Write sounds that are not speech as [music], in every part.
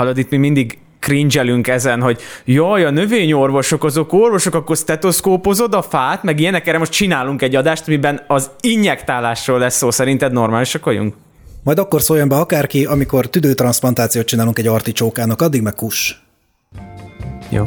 hallod, itt mi mindig cringe ezen, hogy jaj, a növényorvosok, azok orvosok, akkor stetoszkópozod a fát, meg ilyenek, erre most csinálunk egy adást, amiben az injektálásról lesz szó, szerinted normálisak vagyunk? Majd akkor szóljon be akárki, amikor tüdőtransplantációt csinálunk egy articsókának, addig meg kus. Jó.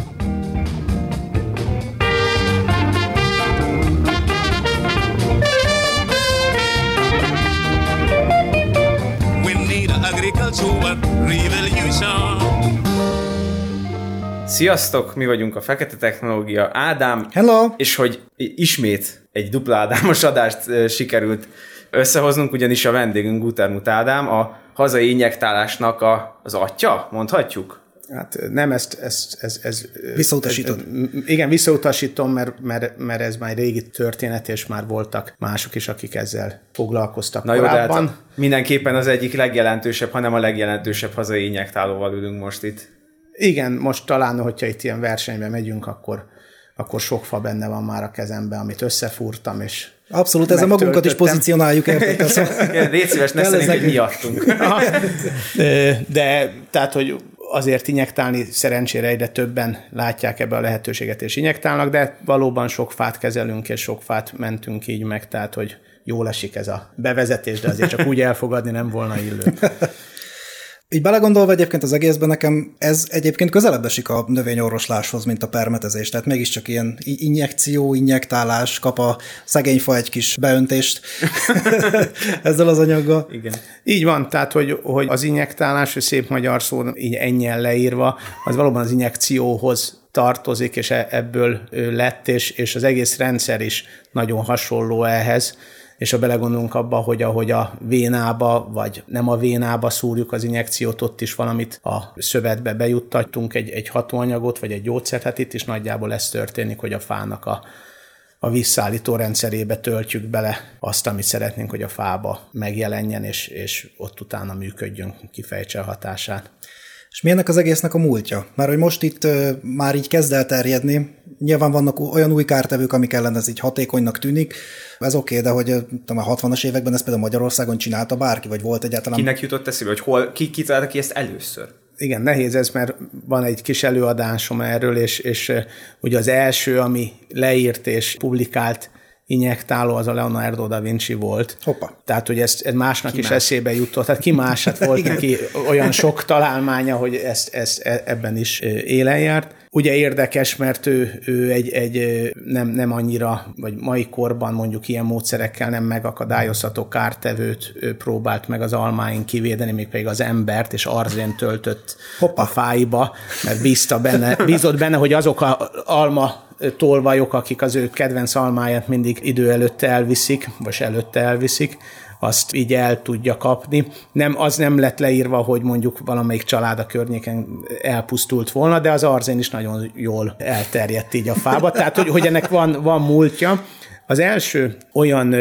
Sziasztok, mi vagyunk a Fekete Technológia, Ádám. Hello! És hogy ismét egy dupla Ádámos adást sikerült összehoznunk, ugyanis a vendégünk Gutermut Ádám, a hazai injektálásnak a, az atya, mondhatjuk? Hát nem, ezt, ezt, ez, ez Visszautasítod. Ez, igen, visszautasítom, mert, mert, mert ez már régi történet, és már voltak mások is, akik ezzel foglalkoztak Na korábban. jó, de hát mindenképpen az egyik legjelentősebb, hanem a legjelentősebb hazai injektálóval ülünk most itt. Igen, most talán, hogyha itt ilyen versenybe megyünk, akkor, akkor sok fa benne van már a kezembe, amit összefúrtam, és Abszolút, ezzel magunkat is pozícionáljuk. Légy szíves, ne szerint, miattunk. [laughs] [laughs] De, tehát, hogy azért injektálni szerencsére egyre többen látják ebbe a lehetőséget és injektálnak, de valóban sok fát kezelünk, és sok fát mentünk így meg, tehát hogy jól esik ez a bevezetés, de azért csak úgy elfogadni nem volna illő. [laughs] Így belegondolva egyébként az egészben nekem ez egyébként közelebb esik a növényorvosláshoz, mint a permetezés. Tehát mégiscsak ilyen injekció, injektálás, kap a szegény fa egy kis beöntést [laughs] [laughs] ezzel az anyaggal. Igen. Így van, tehát hogy, hogy az injektálás, szép magyar szó így ennyien leírva, az valóban az injekcióhoz tartozik, és e-, ebből lett, és, és az egész rendszer is nagyon hasonló ehhez és ha belegondolunk abba, hogy ahogy a vénába, vagy nem a vénába szúrjuk az injekciót, ott is valamit a szövetbe bejuttattunk, egy, egy hatóanyagot, vagy egy gyógyszert, hát itt is nagyjából ez történik, hogy a fának a, a visszaállító rendszerébe töltjük bele azt, amit szeretnénk, hogy a fába megjelenjen, és, és ott utána működjön, kifejtse a hatását. És mi ennek az egésznek a múltja? Mert hogy most itt már így kezd el terjedni, nyilván vannak olyan új kártevők, amik ellen ez így hatékonynak tűnik, ez oké, okay, de hogy tudom, a 60-as években ezt például Magyarországon csinálta bárki, vagy volt egyáltalán... Kinek jutott eszébe, hogy hol, ki, ki találta ki ezt először? Igen, nehéz ez, mert van egy kis előadásom erről, és, és ugye az első, ami leírt és publikált injektáló az a Leonardo da Vinci volt. Hoppa. Tehát, hogy ezt, ez másnak ki is más? eszébe jutott. Tehát ki más, hát volt [laughs] neki olyan sok találmánya, hogy ezt, ezt e, ebben is élen járt. Ugye érdekes, mert ő, ő egy, egy nem, nem annyira, vagy mai korban mondjuk ilyen módszerekkel nem megakadályozható kártevőt próbált meg az almáin kivédeni, még pedig az embert, és arzén töltött Hoppa. a fáiba, mert bízta benne, bízott benne, hogy azok a alma tolvajok, akik az ő kedvenc almáját mindig idő előtt elviszik, vagy előtte elviszik, azt így el tudja kapni. Nem, az nem lett leírva, hogy mondjuk valamelyik család a környéken elpusztult volna, de az arzén is nagyon jól elterjedt így a fába, tehát hogy, hogy ennek van, van múltja. Az első olyan,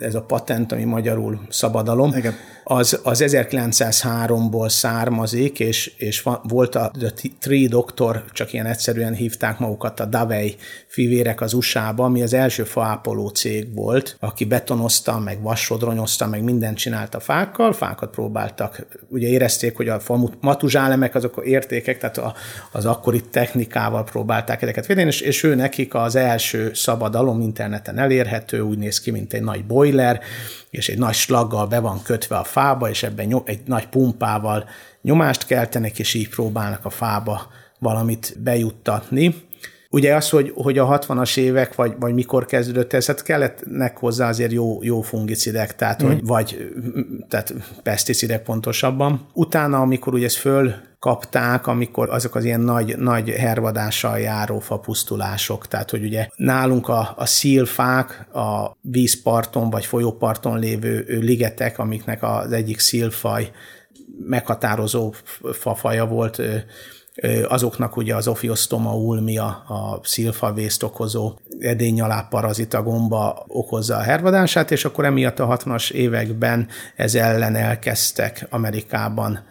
ez a patent, ami magyarul szabadalom, Igen az, az 1903-ból származik, és, és volt a The Three Doctor, csak ilyen egyszerűen hívták magukat a Davey fivérek az USA-ba, ami az első faápoló cég volt, aki betonozta, meg vassodronyozta, meg mindent csinált a fákkal, fákat próbáltak. Ugye érezték, hogy a matuzsálemek azok a értékek, tehát a, az akkori technikával próbálták ezeket védeni, és, és ő nekik az első szabadalom interneten elérhető, úgy néz ki, mint egy nagy boiler, és egy nagy slaggal be van kötve a fába, és ebben egy nagy pumpával nyomást keltenek, és így próbálnak a fába valamit bejuttatni. Ugye az, hogy, hogy a 60-as évek, vagy, vagy mikor kezdődött ez, hát kellettnek hozzá azért jó, jó fungicidek, tehát, mm. hogy, vagy tehát peszticidek pontosabban. Utána, amikor ugye ezt föl kapták, amikor azok az ilyen nagy, nagy hervadással járó fapusztulások. Tehát, hogy ugye nálunk a, a szilfák, a vízparton vagy folyóparton lévő ligetek, amiknek az egyik szilfaj meghatározó fafaja volt, azoknak ugye az Ophiostoma ulmia, a szilfavészt okozó edényalá parazita gomba okozza a hervadását, és akkor emiatt a 60-as években ez ellen elkezdtek Amerikában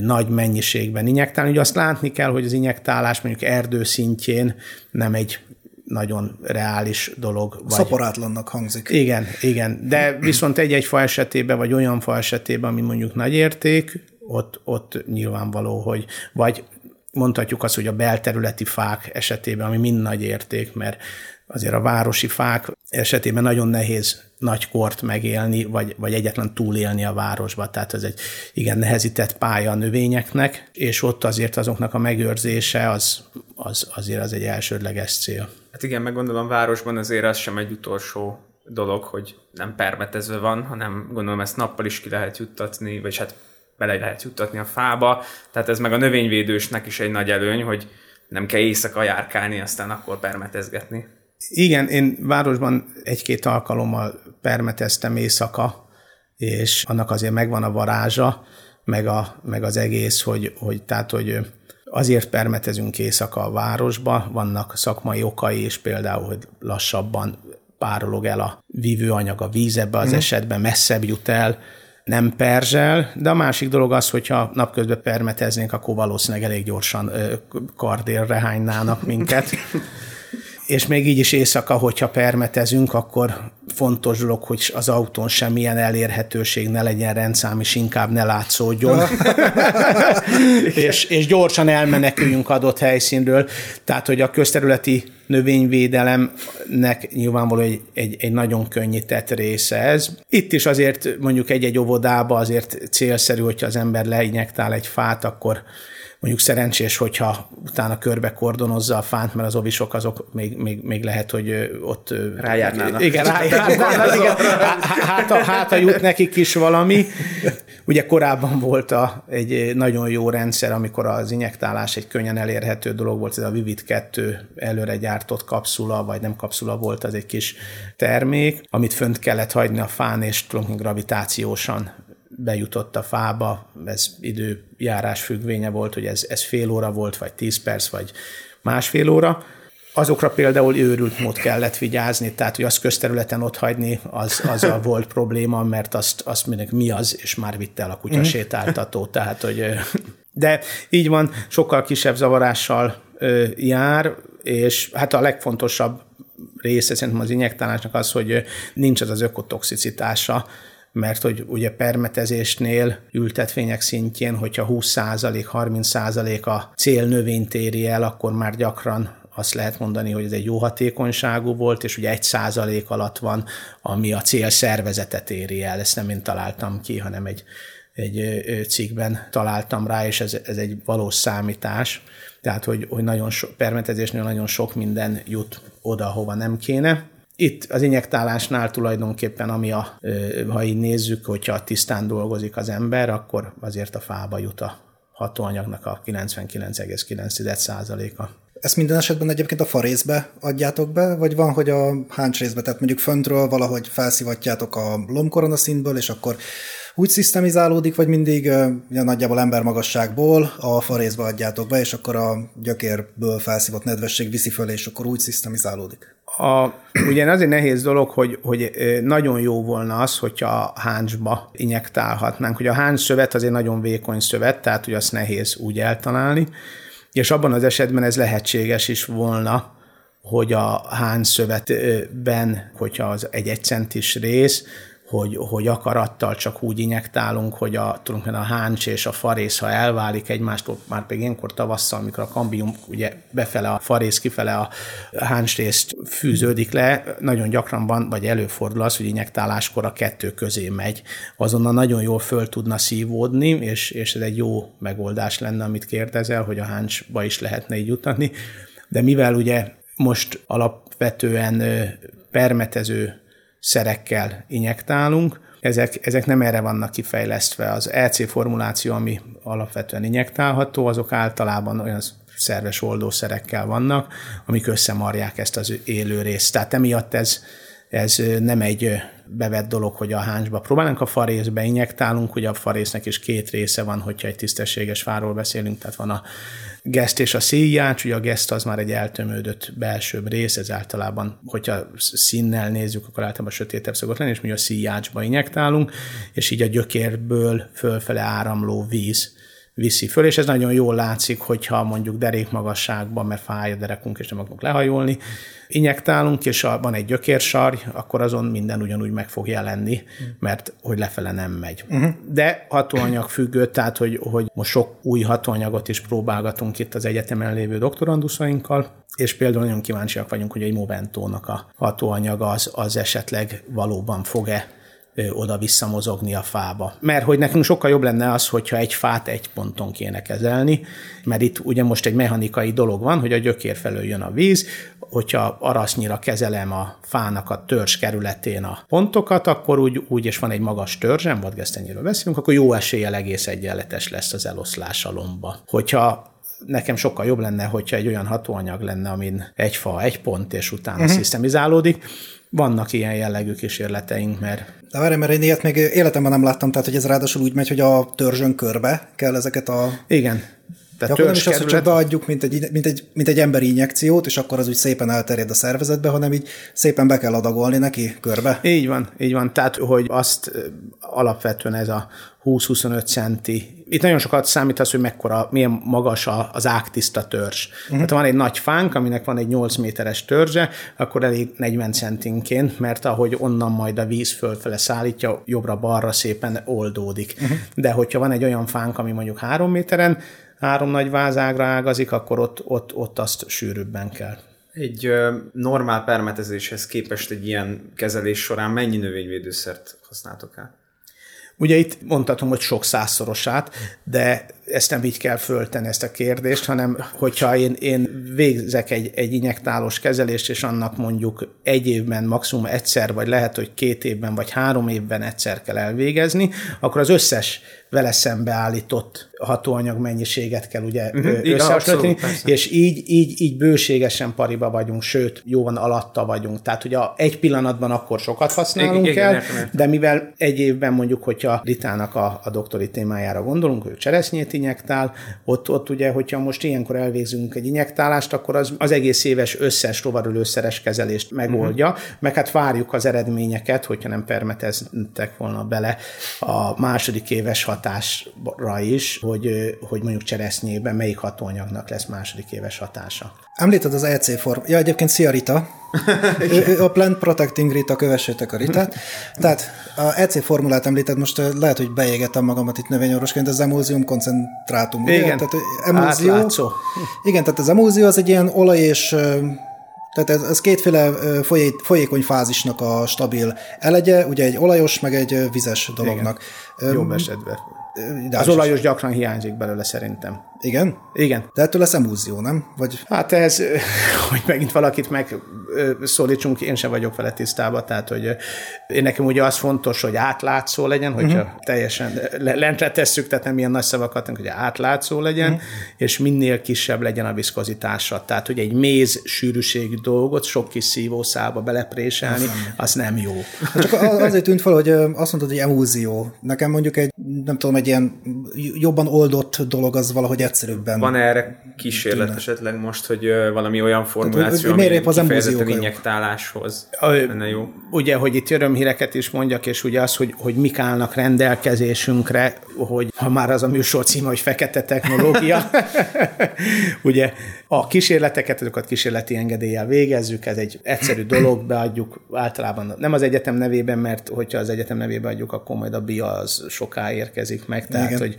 nagy mennyiségben injektálni. Ugye azt látni kell, hogy az injektálás mondjuk erdő szintjén nem egy nagyon reális dolog. Vagy... Szaporátlannak hangzik. Igen, igen, de viszont egy-egy fa esetében, vagy olyan fa esetében, ami mondjuk nagy érték, ott, ott nyilvánvaló, hogy vagy mondhatjuk azt, hogy a belterületi fák esetében, ami mind nagy érték, mert azért a városi fák esetében nagyon nehéz nagy kort megélni, vagy, vagy egyetlen túlélni a városba. Tehát ez egy igen nehezített pálya a növényeknek, és ott azért azoknak a megőrzése az, az azért az egy elsődleges cél. Hát igen, meg gondolom városban azért az sem egy utolsó dolog, hogy nem permetezve van, hanem gondolom ezt nappal is ki lehet juttatni, vagy hát bele lehet juttatni a fába, tehát ez meg a növényvédősnek is egy nagy előny, hogy nem kell éjszaka járkálni, aztán akkor permetezgetni. Igen, én városban egy-két alkalommal permeteztem éjszaka, és annak azért megvan a varázsa, meg, a, meg az egész, hogy, hogy tehát, hogy azért permetezünk éjszaka a városba, vannak szakmai okai, és például, hogy lassabban párolog el a vívőanyag a víz ebbe az mm. esetben, messzebb jut el, nem perzsel, de a másik dolog az, hogyha napközben permeteznénk, akkor valószínűleg elég gyorsan kardérre hánynának minket. [laughs] és még így is éjszaka, hogyha permetezünk, akkor fontos dolog, hogy az autón semmilyen elérhetőség ne legyen rendszám, és inkább ne látszódjon. [laughs] és, és gyorsan elmeneküljünk adott helyszínről. Tehát, hogy a közterületi növényvédelemnek nyilvánvaló egy, egy, egy nagyon könnyített része ez. Itt is azért mondjuk egy-egy óvodába azért célszerű, hogyha az ember leinyektál egy fát, akkor mondjuk szerencsés, hogyha utána körbe kordonozza a fánt, mert az ovisok azok még, még, még lehet, hogy ott... Rájárnának. Igen, rájárnának, [laughs] igen. Hát, hát, jut nekik is valami. Ugye korábban volt a, egy nagyon jó rendszer, amikor az injektálás egy könnyen elérhető dolog volt, ez a Vivid 2 előre gyártott kapszula, vagy nem kapszula volt, az egy kis termék, amit fönt kellett hagyni a fán, és tulajdonképpen gravitációsan bejutott a fába, ez időjárás függvénye volt, hogy ez, ez fél óra volt, vagy tíz perc, vagy másfél óra. Azokra például őrült mód kellett vigyázni, tehát hogy azt közterületen ott hagyni, az, az a volt probléma, mert azt, azt mindenki mi az, és már vitte el a kutya mhm. sétáltató. Tehát, hogy, de így van, sokkal kisebb zavarással jár, és hát a legfontosabb része szerintem az injektálásnak az, hogy nincs az az ökotoxicitása, mert hogy ugye permetezésnél ültetvények szintjén, hogyha 20%, 30% a cél növényt éri el, akkor már gyakran azt lehet mondani, hogy ez egy jó hatékonyságú volt, és ugye egy százalék alatt van, ami a cél szervezetet éri el. Ezt nem én találtam ki, hanem egy, egy cikkben találtam rá, és ez, ez egy valós számítás. Tehát, hogy, hogy nagyon so, permetezésnél nagyon sok minden jut oda, hova nem kéne. Itt az injektálásnál tulajdonképpen, ami a, ha így nézzük, hogyha tisztán dolgozik az ember, akkor azért a fába jut a hatóanyagnak a 99,9%-a. Ezt minden esetben egyébként a farészbe adjátok be, vagy van, hogy a háncs részbe, tehát mondjuk föntről valahogy felszivatjátok a lombkoronaszínből, és akkor úgy szisztemizálódik, vagy mindig ja, nagyjából embermagasságból a farészbe adjátok be, és akkor a gyökérből felszívott nedvesség viszi föl, és akkor úgy szisztemizálódik? A, [clears throat] ugye azért nehéz dolog, hogy, hogy nagyon jó volna az, hogyha háncsba injektálhatnánk. Hogy a háncs szövet azért nagyon vékony szövet, tehát hogy azt nehéz úgy eltalálni, és abban az esetben ez lehetséges is volna, hogy a hánc szövetben, hogyha az egy egy centis rész, hogy, hogy akarattal csak úgy injektálunk, hogy a, tulajdonképpen a háncs és a farész, ha elválik egymástól, már pedig ilyenkor tavasszal, amikor a kambium ugye befele a farész, kifele a részt fűződik le, nagyon gyakran van, vagy előfordul az, hogy injektáláskor a kettő közé megy. Azonnal nagyon jól föl tudna szívódni, és, és ez egy jó megoldás lenne, amit kérdezel, hogy a háncsba is lehetne így jutatni. De mivel ugye most alapvetően permetező szerekkel injektálunk. Ezek, ezek nem erre vannak kifejlesztve. Az EC formuláció, ami alapvetően injektálható, azok általában olyan szerves oldószerekkel vannak, amik összemarják ezt az élő részt. Tehát emiatt ez, ez nem egy bevett dolog, hogy a háncsba próbálunk a farészbe injektálunk, ugye a farésznek is két része van, hogyha egy tisztességes fáról beszélünk, tehát van a geszt és a szíjács, ugye a geszt az már egy eltömődött belsőbb rész, ez általában, hogyha színnel nézzük, akkor általában sötétebb szokott lenni, és mi a szíjácsba injektálunk, és így a gyökérből fölfele áramló víz viszi föl, és ez nagyon jól látszik, hogyha mondjuk derékmagasságban, mert fáj a derekunk, és nem akarunk lehajolni, injektálunk, és a, van egy gyökérsarj, akkor azon minden ugyanúgy meg fog jelenni, mert hogy lefele nem megy. Uh-huh. De hatóanyag függő, tehát hogy, hogy most sok új hatóanyagot is próbálgatunk itt az egyetemen lévő doktoranduszainkkal, és például nagyon kíváncsiak vagyunk, hogy egy Moventónak a hatóanyaga az, az esetleg valóban fog-e oda-vissza mozogni a fába. Mert hogy nekünk sokkal jobb lenne az, hogyha egy fát egy ponton kéne kezelni, mert itt ugye most egy mechanikai dolog van, hogy a gyökér felől jön a víz, hogyha arasznyira kezelem a fának a törzs kerületén a pontokat, akkor úgy, úgy és van egy magas törzsem, vadgesztenyéről beszélünk, akkor jó eséllyel egész egyenletes lesz az eloszlás a lomba. Hogyha nekem sokkal jobb lenne, hogyha egy olyan hatóanyag lenne, amin egy fa, egy pont, és utána uh-huh. szisztemizálódik. Vannak ilyen jellegű kísérleteink, mert... De várj, mert én ilyet még életemben nem láttam, tehát hogy ez ráadásul úgy megy, hogy a törzsön körbe kell ezeket a... Igen. Tehát akkor nem is az, hogy csak beadjuk, mint egy, mint, egy, mint egy emberi injekciót, és akkor az úgy szépen elterjed a szervezetbe, hanem így szépen be kell adagolni neki körbe. Így van, így van. Tehát, hogy azt alapvetően ez a 20-25 centi. Itt nagyon sokat számít az, hogy mekkora, milyen magas az ágtiszta törzs. Uh-huh. Tehát van egy nagy fánk, aminek van egy 8 méteres törzse, akkor elég 40 centinként, mert ahogy onnan majd a víz fölfele szállítja, jobbra-balra szépen oldódik. Uh-huh. De hogyha van egy olyan fánk, ami mondjuk 3 méteren, három nagy vázágra ágazik, akkor ott, ott, ott azt sűrűbben kell. Egy ö, normál permetezéshez képest egy ilyen kezelés során mennyi növényvédőszert használtok el? Ugye itt mondhatom, hogy sok százszorosát, de ezt nem így kell föltenni ezt a kérdést, hanem hogyha én, én végzek egy, egy injektálós kezelést, és annak mondjuk egy évben maximum egyszer, vagy lehet, hogy két évben, vagy három évben egyszer kell elvégezni, akkor az összes vele szembeállított hatóanyag mennyiséget kell ugye uh-huh, összehasonlítani, és így, így, így bőségesen pariba vagyunk, sőt, jóan alatta vagyunk. Tehát ugye egy pillanatban akkor sokat használunk igen, el, igen, de mivel egy évben mondjuk, hogyha Ritának a, a doktori témájára gondolunk, hogy cseresznyét injektál, ott, ott ugye, hogyha most ilyenkor elvégzünk egy injektálást, akkor az, az egész éves összes rovarölőszeres kezelést megoldja, uh-huh. meg hát várjuk az eredményeket, hogyha nem permeteztek volna bele a második éves hatásra is, hogy, hogy mondjuk cseresznyében melyik hatóanyagnak lesz második éves hatása. Említed az EC form. Ja, egyébként szia Rita. [laughs] a Plant Protecting Rita, kövessétek a Ritát. Tehát a EC formulát említed, most lehet, hogy beégettem magamat itt növényorvosként, az emulzium koncentrátum. Ugye? Igen, tehát emulzió, Átlátszó. Igen, tehát az emulzió az egy ilyen olaj és tehát ez, ez kétféle folyé, folyékony fázisnak a stabil elegye, ugye egy olajos, meg egy vizes dolognak. Igen. Jobb esetben. De az olajos gyakran hiányzik belőle szerintem. Igen? Igen. De ettől lesz emúzió, nem? Vagy... Hát ez, [laughs] hogy megint valakit megszólítsunk, én sem vagyok vele tisztában, tehát hogy én nekem ugye az fontos, hogy átlátszó legyen, hogyha uh-huh. teljesen lentre tesszük, tehát nem ilyen nagy szavakat, hogy átlátszó legyen, uh-huh. és minél kisebb legyen a viszkozitása. Tehát, hogy egy méz sűrűségű dolgot sok kis szívószába belepréselni, az nem jó. Hát csak azért tűnt fel, hogy azt mondtad, hogy emúzió. Nekem mondjuk egy, nem tudom, egy ilyen jobban oldott dolog az valahogy egyszerűbben. Van erre kísérlet tűnne. esetleg most, hogy valami olyan formuláció, Tehát, ami az kifejezetten injektáláshoz lenne jó? Ugye, hogy itt örömhíreket is mondjak, és ugye az, hogy, hogy mik állnak rendelkezésünkre, hogy ha már az a műsor címe, hogy fekete technológia, [laughs] ugye a kísérleteket, azokat kísérleti engedéllyel végezzük, ez egy egyszerű dolog, beadjuk általában nem az egyetem nevében, mert hogyha az egyetem nevében adjuk, akkor majd a BIA az soká érkezik meg, tehát hogy,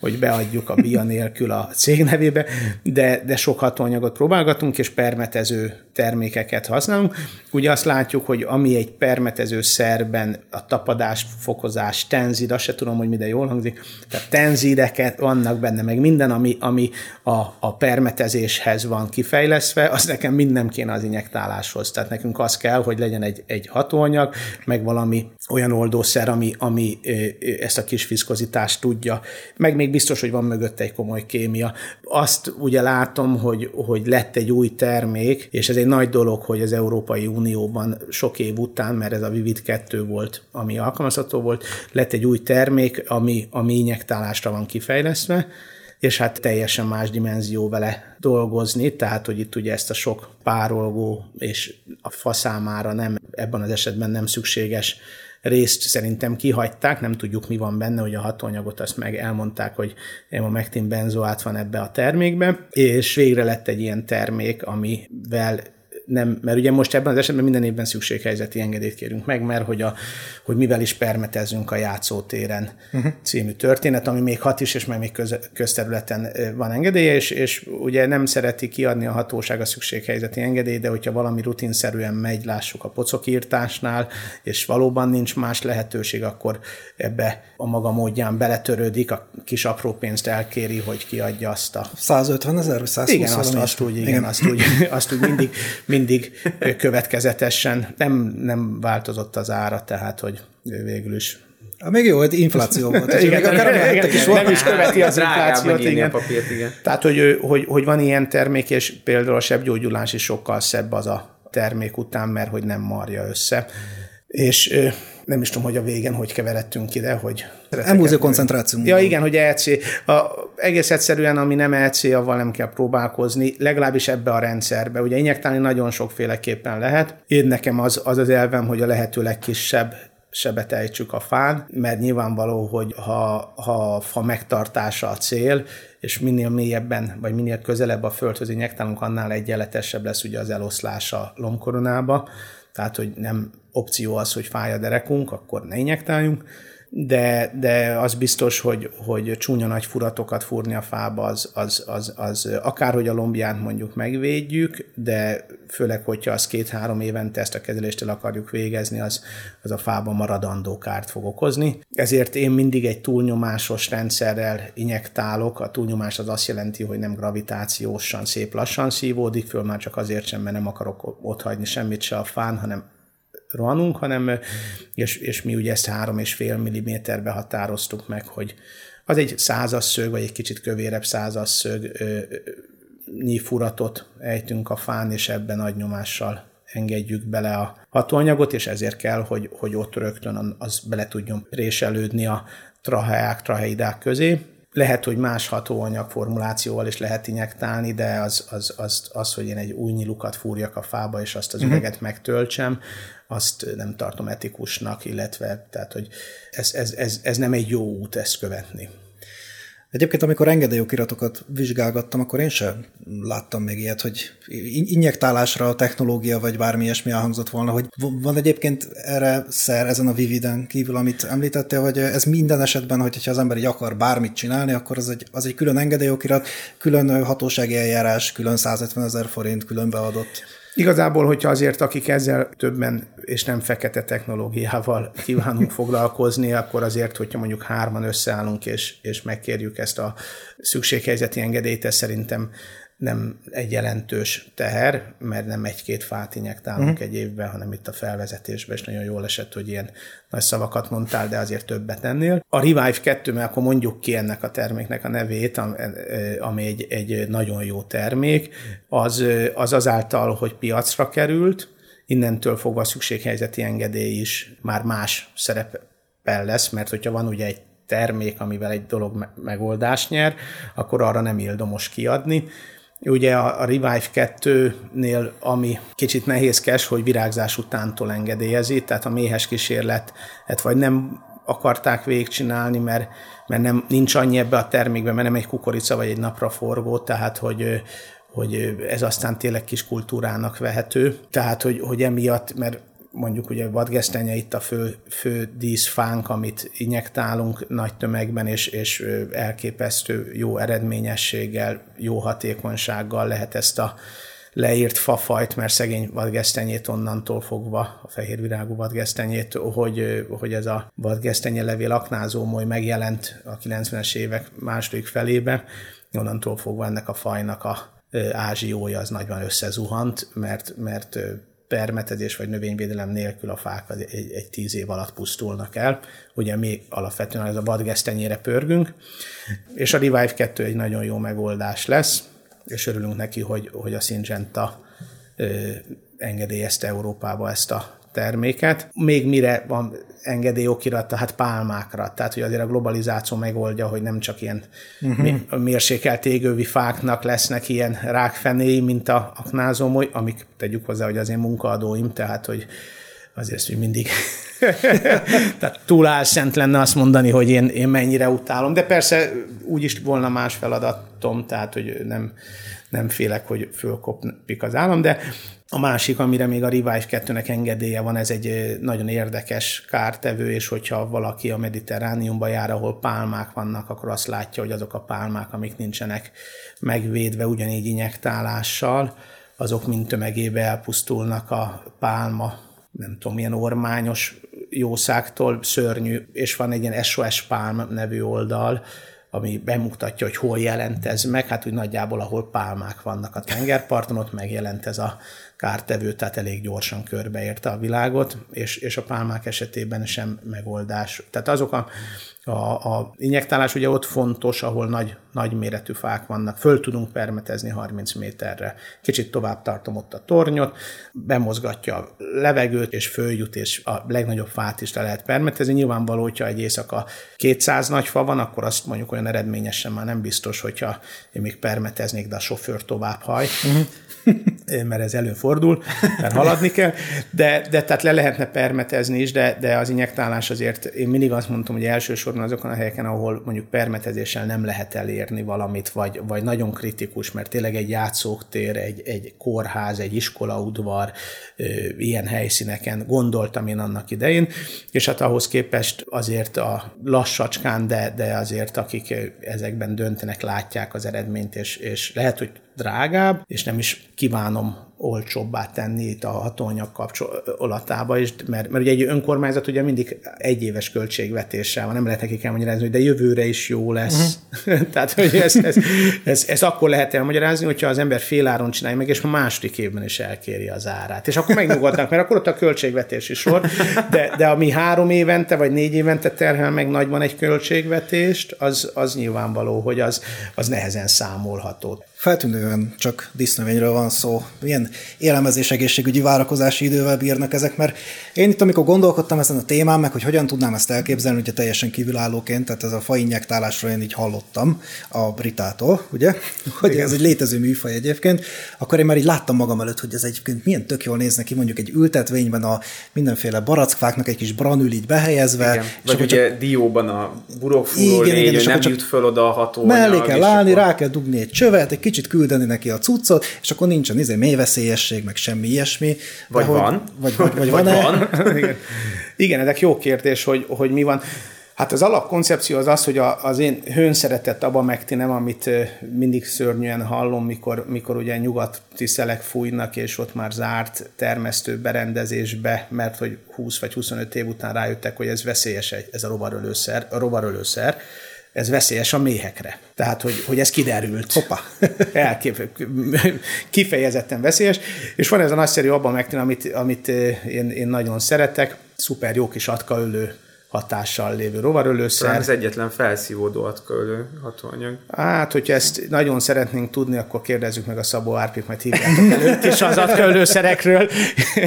hogy beadjuk a BIA nélkül a cég nevébe, de, de sok hatóanyagot próbálgatunk, és permetező termékeket használunk. Ugye azt látjuk, hogy ami egy permetező szerben a tapadás, fokozás, tenzid, azt se tudom, hogy mide jól hangzik, tehát tenzideket vannak benne, meg minden, ami, ami a, a permetezéshez van kifejlesztve, az nekem mind nem kéne az injektáláshoz. Tehát nekünk az kell, hogy legyen egy, egy hatóanyag, meg valami olyan oldószer, ami, ami ezt a kis viszkozitást tudja. Meg még biztos, hogy van mögött egy komoly kémia. Azt ugye látom, hogy, hogy lett egy új termék, és ez egy nagy dolog, hogy az Európai Unióban sok év után, mert ez a Vivid 2 volt, ami alkalmazható volt, lett egy új termék, ami, ami injektálásra van kifejlesztve, és hát teljesen más dimenzió vele dolgozni, tehát hogy itt ugye ezt a sok párolgó és a fa számára nem, ebben az esetben nem szükséges részt szerintem kihagyták, nem tudjuk mi van benne, hogy a hatóanyagot azt meg elmondták, hogy emamectin benzoát van ebbe a termékbe, és végre lett egy ilyen termék, amivel nem, mert ugye most ebben az esetben minden évben szükséghelyzeti engedélyt kérünk meg, mert hogy, a, hogy mivel is permetezünk a játszótéren uh-huh. című történet, ami még hat is, és meg még köz, közterületen van engedélye, és, és ugye nem szereti kiadni a hatóság a szükséghelyzeti engedélyt, de hogyha valami rutinszerűen megy, lássuk a pocokírtásnál, és valóban nincs más lehetőség, akkor ebbe a maga módján beletörődik, a kis apró pénzt elkéri, hogy kiadja azt a... 150 ezer, 120 Igen, azt, azt úgy, igen, igen. Azt, úgy, azt úgy mindig, mindig következetesen nem, nem változott az ára, tehát hogy végül is még jó, hogy infláció volt. igen, még akár igen, is nem is követi az inflációt. Igen. Papírt, igen. Tehát, hogy, hogy, hogy van ilyen termék, és például a sebgyógyulás is sokkal szebb az a termék után, mert hogy nem marja össze. És nem is tudom, hogy a végen hogy keveredtünk ide, hogy... Emúzió koncentráció. Ja, igen, hogy EC. A, egész egyszerűen, ami nem EC, avval nem kell próbálkozni, legalábbis ebbe a rendszerbe. Ugye injektálni nagyon sokféleképpen lehet. Én nekem az az, az elvem, hogy a lehető legkisebb sebet ejtsük a fán, mert nyilvánvaló, hogy ha, ha a fa megtartása a cél, és minél mélyebben, vagy minél közelebb a földhöz injektálunk, annál egyenletesebb lesz ugye az eloszlás a lombkoronába, tehát hogy nem opció az, hogy fáj a derekunk, akkor ne injektáljunk, de, de az biztos, hogy, hogy csúnya nagy furatokat fúrni a fába, az, az, az, az akárhogy a lombját mondjuk megvédjük, de főleg, hogyha az két-három évente ezt a kezelést el akarjuk végezni, az, az a fában maradandó kárt fog okozni. Ezért én mindig egy túlnyomásos rendszerrel injektálok. A túlnyomás az azt jelenti, hogy nem gravitációsan, szép lassan szívódik föl, már csak azért sem, mert nem akarok ott hagyni semmit se a fán, hanem rohanunk, hanem, és, és mi ugye ezt három és fél milliméterbe határoztuk meg, hogy az egy százas szög, vagy egy kicsit kövérebb százas szög nyi furatot ejtünk a fán, és ebben nagy nyomással engedjük bele a hatóanyagot, és ezért kell, hogy, hogy ott rögtön az bele tudjon préselődni a traheák, traheidák közé. Lehet, hogy más hatóanyag formulációval is lehet injektálni, de az, az, az, az, hogy én egy új nyilukat fúrjak a fába, és azt az uh-huh. üveget megtöltsem, azt nem tartom etikusnak, illetve tehát, hogy ez, ez, ez, ez nem egy jó út ezt követni. Egyébként, amikor engedélyokiratokat vizsgálgattam, akkor én sem láttam még ilyet, hogy injektálásra a technológia, vagy bármi ilyesmi elhangzott volna, hogy van egyébként erre szer ezen a Vividen kívül, amit említettél, hogy ez minden esetben, hogyha az ember így akar bármit csinálni, akkor az egy, az egy külön engedélyokirat, külön hatósági eljárás, külön 150 ezer forint, külön beadott Igazából, hogyha azért, akik ezzel többen és nem fekete technológiával [laughs] kívánunk foglalkozni, akkor azért, hogyha mondjuk hárman összeállunk és, és megkérjük ezt a szükséghelyzeti engedélyt, ez szerintem nem egy jelentős teher, mert nem egy-két fát injektálunk uh-huh. egy évben, hanem itt a felvezetésben, és nagyon jól esett, hogy ilyen nagy szavakat mondtál, de azért többet ennél. A Revive 2, mert akkor mondjuk ki ennek a terméknek a nevét, ami egy, egy nagyon jó termék, az, az azáltal, hogy piacra került, innentől fogva a szükséghelyzeti engedély is már más szerepel lesz, mert hogyha van ugye egy termék, amivel egy dolog megoldást nyer, akkor arra nem ildomos kiadni. Ugye a, a Revive 2-nél, ami kicsit nehézkes, hogy virágzás utántól engedélyezi, tehát a méhes kísérletet vagy nem akarták végigcsinálni, mert, mert nem, nincs annyi ebbe a termékben, mert nem egy kukorica vagy egy napra forgó, tehát hogy, hogy ez aztán tényleg kis kultúrának vehető. Tehát, hogy, hogy emiatt, mert mondjuk ugye vadgesztenye itt a fő, fő díszfánk, amit injektálunk nagy tömegben, és, és elképesztő jó eredményességgel, jó hatékonysággal lehet ezt a leírt fafajt, mert szegény vadgesztenyét onnantól fogva, a fehérvirágú vadgesztenyét, hogy, hogy ez a vadgesztenye levél aknázó moly megjelent a 90-es évek második felébe, onnantól fogva ennek a fajnak a ázsiója az nagyban összezuhant, mert, mert permetezés vagy növényvédelem nélkül a fák egy, egy tíz év alatt pusztulnak el. Ugye mi alapvetően ez a vadgesztenyére pörgünk, és a Revive 2 egy nagyon jó megoldás lesz, és örülünk neki, hogy, hogy a Syngenta ö, engedélyezte Európába ezt a terméket. Még mire van engedélyokirata, hát pálmákra. Tehát, hogy azért a globalizáció megoldja, hogy nem csak ilyen uh-huh. mérsékelt égővi fáknak lesznek ilyen rákfenéi, mint a aknázom, amik tegyük hozzá, hogy az én munkaadóim, tehát, hogy azért ezt mindig [laughs] Tehát túl álszent lenne azt mondani, hogy én, én mennyire utálom, de persze úgy is volna más feladatom, tehát hogy nem, nem félek, hogy fölkopik az állam, de a másik, amire még a Revive 2-nek engedélye van, ez egy nagyon érdekes kártevő, és hogyha valaki a mediterrániumba jár, ahol pálmák vannak, akkor azt látja, hogy azok a pálmák, amik nincsenek megvédve ugyanígy inyektálással, azok mind tömegébe elpusztulnak a pálma, nem tudom, milyen ormányos jószágtól szörnyű, és van egy ilyen SOS Palm nevű oldal, ami bemutatja, hogy hol jelent ez meg, hát úgy nagyjából, ahol pálmák vannak a tengerparton, ott megjelent ez a kártevő, tehát elég gyorsan körbeérte a világot, és, és a pálmák esetében sem megoldás. Tehát azok a, a, a injektálás ugye ott fontos, ahol nagy, nagy méretű fák vannak, föl tudunk permetezni 30 méterre. Kicsit tovább tartom ott a tornyot, bemozgatja a levegőt, és följut, és a legnagyobb fát is le lehet permetezni. Nyilvánvaló, hogyha egy éjszaka 200 nagy fa van, akkor azt mondjuk olyan eredményesen már nem biztos, hogyha én még permeteznék, de a sofőr tovább haj. Uh-huh [laughs] mert ez előfordul, mert haladni kell, de, de tehát le lehetne permetezni is, de, de az injektálás azért, én mindig azt mondtam, hogy elsősorban azokon a helyeken, ahol mondjuk permetezéssel nem lehet elérni valamit, vagy, vagy nagyon kritikus, mert tényleg egy játszóktér, egy, egy kórház, egy iskolaudvar, ilyen helyszíneken gondoltam én annak idején, és hát ahhoz képest azért a lassacskán, de, de azért akik ezekben döntenek, látják az eredményt, és, és lehet, hogy drágább, és nem is kívánom olcsóbbá tenni itt a hatóanyag kapcsolatába, és, mert, mert ugye egy önkormányzat ugye mindig egy éves költségvetéssel van, nem lehet nekik elmagyarázni, hogy de jövőre is jó lesz. Uh-huh. [laughs] Tehát, hogy ezt, ezt, ezt, ezt, akkor lehet elmagyarázni, hogyha az ember féláron csinálja meg, és a második évben is elkéri az árát. És akkor megnyugodnak, mert akkor ott a költségvetési sor, de, de ami három évente vagy négy évente terhel meg nagyban egy költségvetést, az, az nyilvánvaló, hogy az, az nehezen számolható feltűnően csak disznövényről van szó. Milyen élelmezés egészségügyi várakozási idővel bírnak ezek, mert én itt, amikor gondolkodtam ezen a témán, meg hogy hogyan tudnám ezt elképzelni, ugye teljesen kívülállóként, tehát ez a fainjektálásról én így hallottam a Britától, ugye, [laughs] hogy Igen. ez egy létező műfaj egyébként, akkor én már így láttam magam előtt, hogy ez egyébként milyen tök jól néz neki, mondjuk egy ültetvényben a mindenféle barackfáknak egy kis branül így behelyezve. Igen. Vagy ugye csak... dióban a burokfúró igen, légy, igen, nem jut föl oda a hatóanyag. Mellé kell állni, rá kell dugni egy csövet, egy kicsit küldeni neki a cuccot, és akkor nincsen izé mélyveszélyesség, meg semmi ilyesmi. Vagy hogy, van. Vagy, vagy, vagy, vagy van. [laughs] Igen. Igen, ezek jó kérdés, hogy, hogy mi van. Hát az alapkoncepció az az, hogy a, az én hőnszeretett abamektinem, amit mindig szörnyűen hallom, mikor, mikor ugye nyugati szelek fújnak, és ott már zárt termesztő berendezésbe, mert hogy 20 vagy 25 év után rájöttek, hogy ez veszélyes, ez a rovarölőszer, a rovarölőszer ez veszélyes a méhekre. Tehát, hogy, hogy ez kiderült. Hoppá. [laughs] Elkép, kifejezetten veszélyes. És van ez a nagyszerű abban megtűn, amit, amit én, én nagyon szeretek, szuper jó kis atkaölő hatással lévő rovarölőszer. Talán az egyetlen felszívódó atkaölő hatóanyag. Hát, hogyha ezt nagyon szeretnénk tudni, akkor kérdezzük meg a Szabó Árpit, majd hívják [laughs] előtt is az atkaölőszerekről.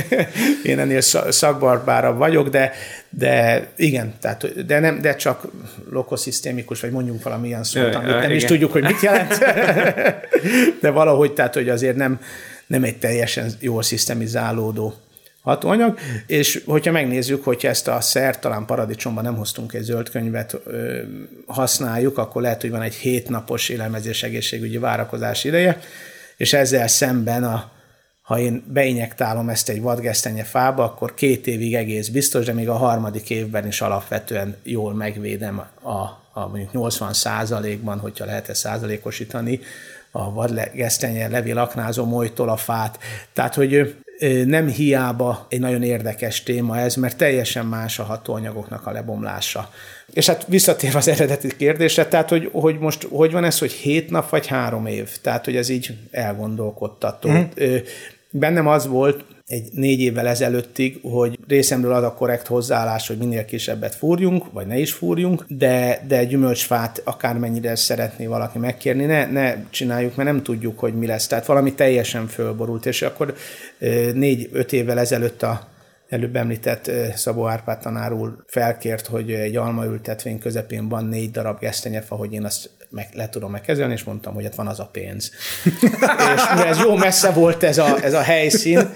[laughs] Én ennél szakbarbárabb vagyok, de, de igen, tehát, de, nem, de csak lokoszisztémikus, vagy mondjunk valamilyen szót, ja, amit nem igen. is tudjuk, hogy mit jelent. [laughs] de valahogy, tehát, hogy azért nem, nem egy teljesen jól szisztemizálódó hatóanyag, és hogyha megnézzük, hogyha ezt a szert talán paradicsomban nem hoztunk egy zöld könyvet, ö, használjuk, akkor lehet, hogy van egy hétnapos élelmezés egészségügyi várakozás ideje, és ezzel szemben a ha én beinjektálom ezt egy vadgesztenye fába, akkor két évig egész biztos, de még a harmadik évben is alapvetően jól megvédem a, a mondjuk 80 százalékban, hogyha lehet ezt százalékosítani, a vadgesztenye levél aknázó molytól a fát. Tehát, hogy nem hiába egy nagyon érdekes téma ez, mert teljesen más a hatóanyagoknak a lebomlása. És hát visszatérve az eredeti kérdésre, tehát hogy, hogy most hogy van ez, hogy hét nap vagy három év? Tehát, hogy ez így elgondolkodtató. Mm. Bennem az volt, egy négy évvel ezelőttig, hogy részemről az a korrekt hozzáállás, hogy minél kisebbet fúrjunk, vagy ne is fúrjunk, de, de gyümölcsfát akármennyire szeretné valaki megkérni, ne, ne csináljuk, mert nem tudjuk, hogy mi lesz. Tehát valami teljesen fölborult, és akkor négy-öt évvel ezelőtt a előbb említett Szabó Árpád tanár úr felkért, hogy egy almaültetvény közepén van négy darab gesztenyefa, hogy én azt meg, le tudom megkezelni, és mondtam, hogy hát van az a pénz. [laughs] és ez jó messze volt ez a, ez a helyszín,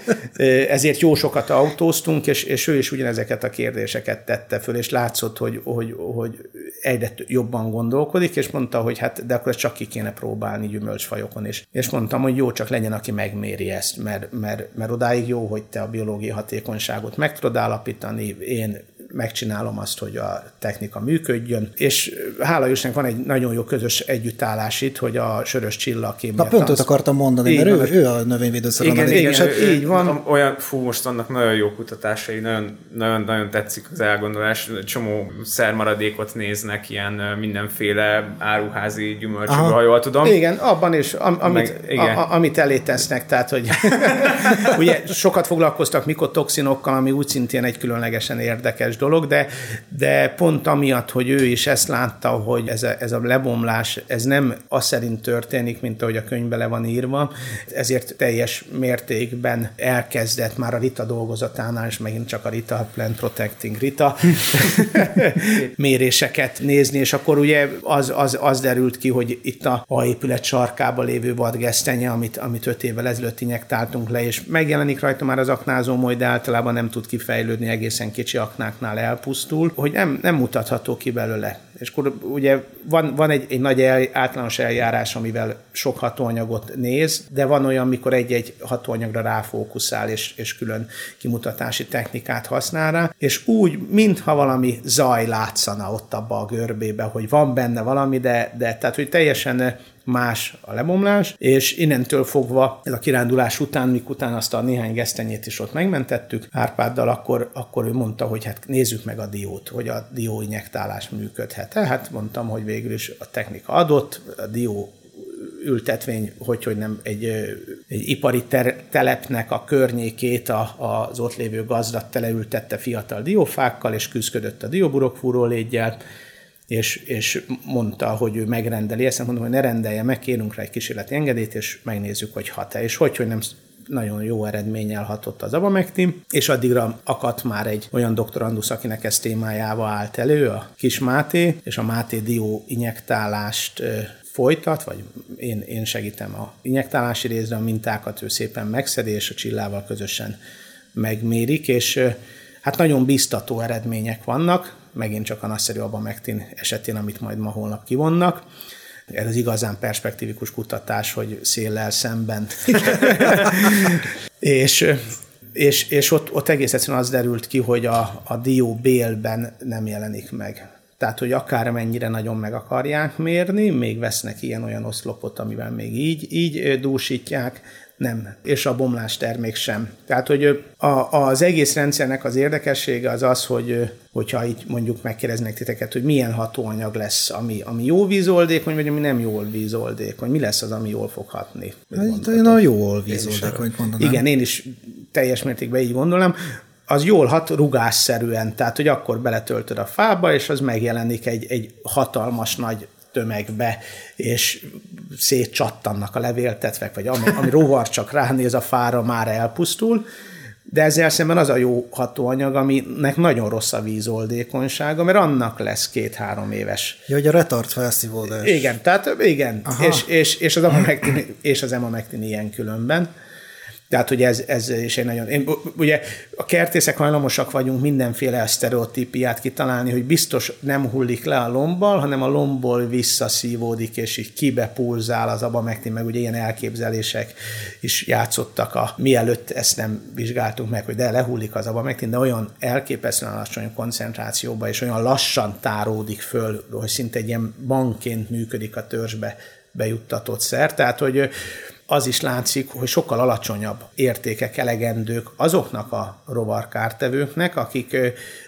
ezért jó sokat autóztunk, és, és ő is ugyanezeket a kérdéseket tette föl, és látszott, hogy, hogy, hogy egyre jobban gondolkodik, és mondta, hogy hát de akkor csak ki kéne próbálni gyümölcsfajokon is. És mondtam, hogy jó, csak legyen, aki megméri ezt, mert, mert, mert odáig jó, hogy te a biológiai hatékonyságot meg tudod állapítani, én megcsinálom azt, hogy a technika működjön, és hála Istennek van egy nagyon jó közös együttállás itt, hogy a sörös csillag Na pont őt akartam mondani, mert ő, ő a növényvédőszer igen, igen, igen, ő, így van. Olyan, fú, most annak nagyon jó kutatásai, nagyon, nagyon, nagyon tetszik az elgondolás, csomó szermaradékot néznek, ilyen mindenféle áruházi gyümölcsökből, ha jól tudom. Igen, abban is, am, amit, Meg, igen. A, a, amit elé tesznek, tehát, hogy [laughs] ugye sokat foglalkoztak mikotoxinokkal, ami úgy szintén egy különlegesen érdekes dolog, de, de pont amiatt, hogy ő is ezt látta, hogy ez a, ez a lebomlás, ez nem az szerint történik, mint ahogy a könyvbe le van írva, ezért teljes mértékben elkezdett már a Rita dolgozatánál, és megint csak a Rita Plant Protecting Rita [laughs] méréseket nézni, és akkor ugye az, az, az derült ki, hogy itt a, a épület sarkába lévő vadgesztenye, amit, amit öt évvel ezelőtt injektáltunk le, és megjelenik rajta már az aknázó, majd általában nem tud kifejlődni egészen kicsi aknáknál annál elpusztul, hogy nem, nem mutatható ki belőle. És akkor ugye van, van egy, egy nagy el, általános eljárás, amivel sok hatóanyagot néz, de van olyan, mikor egy-egy hatóanyagra ráfókuszál, és, és külön kimutatási technikát használ rá, és úgy, mintha valami zaj látszana ott abba a görbébe, hogy van benne valami, de, de tehát, hogy teljesen más a lebomlás, és innentől fogva ez a kirándulás után, mik után azt a néhány gesztenyét is ott megmentettük Árpáddal, akkor, akkor ő mondta, hogy hát nézzük meg a diót, hogy a dió injektálás működhet. Hát mondtam, hogy végül is a technika adott, a dió ültetvény, hogy, hogy nem egy, egy ipari ter- telepnek a környékét a, az ott lévő gazdat teleültette fiatal diófákkal, és küzdködött a dióburokfúró légyel, és, és mondta, hogy ő megrendeli. Ezt, mondom, hogy ne rendelje meg, kérünk rá egy kísérleti engedélyt, és megnézzük, hogy hat-e, és hogy, hogy nem nagyon jó eredménnyel hatott az Abamectin, és addigra akadt már egy olyan doktorandusz, akinek ez témájával állt elő, a kis Máté, és a Máté Dió injektálást folytat, vagy én, én segítem a injektálási részre, a mintákat ő szépen megszedi, és a csillával közösen megmérik, és hát nagyon biztató eredmények vannak, megint csak a nagyszerű Abamectin esetén, amit majd ma holnap kivonnak. Ez az igazán perspektívikus kutatás, hogy széllel szemben. [laughs] és és, és ott, ott egész egyszerűen az derült ki, hogy a, a dió bélben nem jelenik meg. Tehát, hogy akármennyire nagyon meg akarják mérni, még vesznek ilyen-olyan oszlopot, amivel még így, így dúsítják, nem. És a bomlás termék sem. Tehát, hogy a, az egész rendszernek az érdekessége az az, hogy hogyha így mondjuk megkérdeznek titeket, hogy milyen hatóanyag lesz, ami, ami jó vízoldékony, vagy ami nem jól vízoldékony, mi lesz az, ami jól fog hatni? Hát, én a jól vízoldékony mondanám. Igen, én is teljes mértékben így gondolom az jól hat rugásszerűen, tehát hogy akkor beletöltöd a fába, és az megjelenik egy, egy hatalmas nagy tömegbe, és szétcsattannak a levéltetvek, vagy ami, ami rovar csak ránéz a fára, már elpusztul, de ezzel szemben az a jó hatóanyag, aminek nagyon rossz a vízoldékonysága, mert annak lesz két-három éves. Ja, hogy a retard felszívódás. Igen, tehát igen, és, és, és, az amamectin, és az emamectin ilyen különben. Tehát, hogy ez, ez is egy nagyon... Én, ugye a kertészek hajlamosak vagyunk mindenféle sztereotípiát kitalálni, hogy biztos nem hullik le a lombbal, hanem a lombból visszaszívódik, és így kibepulzál az abamektin, meg ugye ilyen elképzelések is játszottak, a, mielőtt ezt nem vizsgáltunk meg, hogy de lehullik az abamektin, de olyan elképesztően alacsony koncentrációba, és olyan lassan táródik föl, hogy szinte egy ilyen bankként működik a törzsbe bejuttatott szer. Tehát, hogy az is látszik, hogy sokkal alacsonyabb értékek elegendők azoknak a rovarkártevőknek, akik,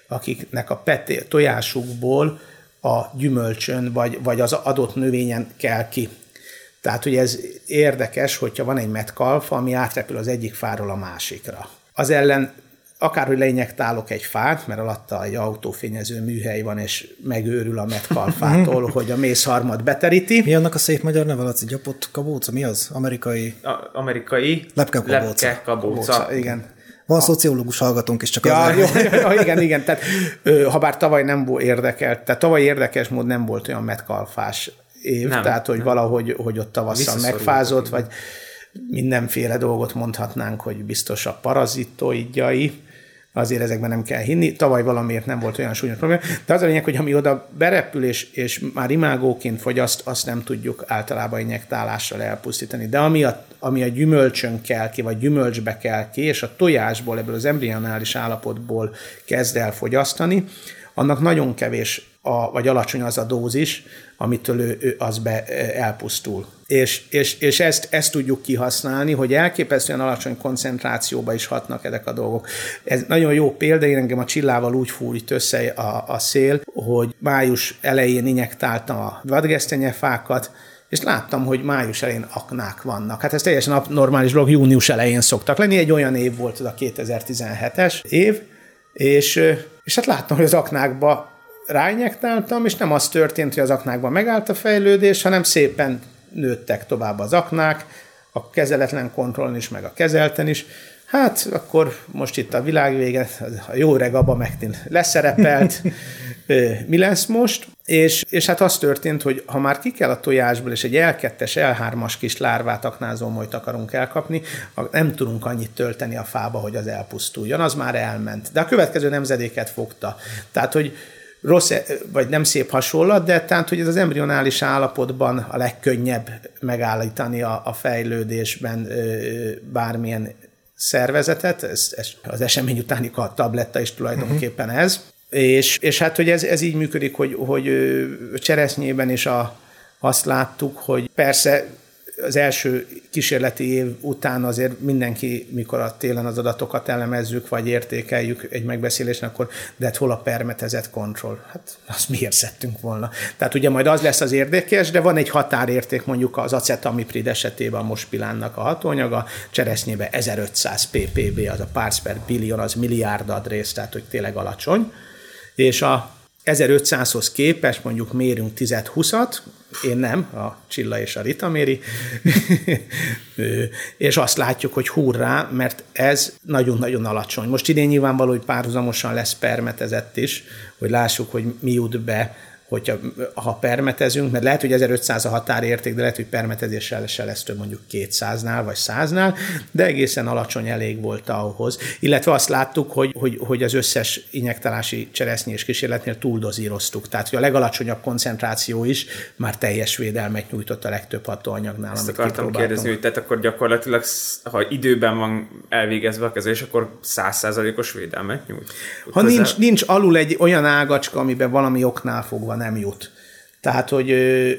akiknek a peté, tojásukból a gyümölcsön vagy, vagy az adott növényen kell ki. Tehát, hogy ez érdekes, hogyha van egy metkalfa, ami átrepül az egyik fáról a másikra. Az ellen akárhogy leinyektálok egy fát, mert alatta egy autófényező műhely van, és megőrül a metkalfától, [laughs] hogy a mészharmat beteríti. Mi annak a szép magyar neve, Laci? Gyapott kabóca? Mi az? Amerikai? A, amerikai lepke kabóca. Lepke kabóca. Igen. Van szociológus hallgatónk is, csak ja, az. Jó, [laughs] jó, igen, igen. Tehát, ha bár tavaly nem volt érdekelt, tehát tavaly érdekes mód nem volt olyan metkalfás év, nem, tehát hogy nem. valahogy hogy ott tavasszal megfázott, vagy mindenféle dolgot mondhatnánk, hogy biztos a parazitoidjai, azért ezekben nem kell hinni. Tavaly valamiért nem volt olyan súlyos probléma. De az a lényeg, hogy ami oda berepül és, és már imágóként fogyaszt, azt nem tudjuk általában injektálással elpusztítani. De ami a, ami a gyümölcsön kell ki, vagy gyümölcsbe kell ki, és a tojásból, ebből az embrionális állapotból kezd el fogyasztani, annak nagyon kevés, a, vagy alacsony az a dózis, amitől ő, ő az be elpusztul. És, és, és ezt, ezt tudjuk kihasználni, hogy elképesztően alacsony koncentrációba is hatnak ezek a dolgok. Ez nagyon jó példa, én engem a csillával úgy fújt össze a, a szél, hogy május elején injektáltam a vadgesztenyefákat, és láttam, hogy május elején aknák vannak. Hát ez teljesen normális dolog, június elején szoktak lenni, egy olyan év volt az a 2017-es év, és, és hát láttam, hogy az aknákba rányektáltam, és nem az történt, hogy az aknákban megállt a fejlődés, hanem szépen nőttek tovább az aknák, a kezeletlen kontrollon is, meg a kezelten is. Hát akkor most itt a világ vége, a jó reg Abba Mektin leszerepelt, [laughs] mi lesz most? És, és hát az történt, hogy ha már ki kell a tojásból, és egy L2-es, L3-as kis lárvát aknázó molyt akarunk elkapni, nem tudunk annyit tölteni a fába, hogy az elpusztuljon, az már elment. De a következő nemzedéket fogta. Tehát, hogy rossz, vagy nem szép hasonlat, de tehát, hogy ez az embrionális állapotban a legkönnyebb megállítani a, a fejlődésben bármilyen szervezetet, ez, ez az esemény utáni a tabletta is tulajdonképpen uh-huh. ez, és, és hát, hogy ez, ez így működik, hogy, hogy cseresznyében is a, azt láttuk, hogy persze az első kísérleti év után azért mindenki, mikor a télen az adatokat elemezzük, vagy értékeljük egy megbeszélésen, akkor de hát hol a permetezett kontroll? Hát azt miért szedtünk volna? Tehát ugye majd az lesz az érdekes, de van egy határérték mondjuk az acetamiprid esetében a mospilánnak a hatóanyaga, cseresznyébe 1500 ppb, az a parts per billion, az milliárd adrész, tehát hogy tényleg alacsony. És a 1500-hoz képest mondjuk mérünk 10-20-at, én nem, a Csilla és a Rita méri, [laughs] és azt látjuk, hogy hurrá, mert ez nagyon-nagyon alacsony. Most idén nyilvánvaló, hogy párhuzamosan lesz permetezett is, hogy lássuk, hogy mi jut be hogyha ha permetezünk, mert lehet, hogy 1500 a határérték, de lehet, hogy permetezéssel se lesz több mondjuk 200-nál vagy 100-nál, de egészen alacsony elég volt ahhoz. Illetve azt láttuk, hogy, hogy, hogy az összes injektálási és kísérletnél túldozíroztuk. Tehát, hogy a legalacsonyabb koncentráció is már teljes védelmet nyújtott a legtöbb hatóanyagnál. Ezt akartam kérdezni, hogy tehát akkor gyakorlatilag, ha időben van elvégezve a kezelés, akkor százszázalékos védelmet nyújt. Ha nincs, nincs alul egy olyan ágacska, amiben valami oknál fogva nem jut. Tehát, hogy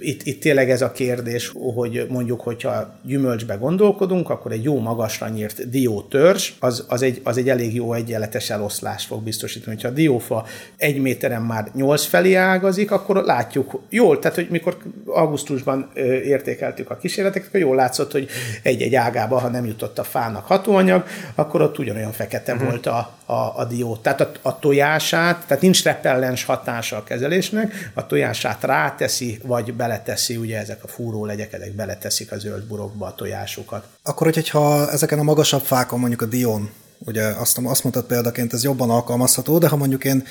itt, itt tényleg ez a kérdés, hogy mondjuk, hogyha gyümölcsbe gondolkodunk, akkor egy jó magasra nyírt diótörzs, az, az, egy, az egy elég jó egyenletes eloszlást fog biztosítani. Ha a diófa egy méteren már nyolc felé ágazik, akkor látjuk jól, tehát, hogy mikor augusztusban értékeltük a kísérleteket, akkor jól látszott, hogy egy-egy ágába, ha nem jutott a fának hatóanyag, akkor ott ugyanolyan fekete uh-huh. volt a, a, a dió. Tehát a, a tojását, tehát nincs repellens hatása a kezelésnek, a tojását rá ráteszi, vagy beleteszi, ugye ezek a fúró legyek, ezek beleteszik a zöld burokba a tojásokat. Akkor, hogyha ezeken a magasabb fákon, mondjuk a Dion, ugye azt, azt mondtad példaként, ez jobban alkalmazható, de ha mondjuk én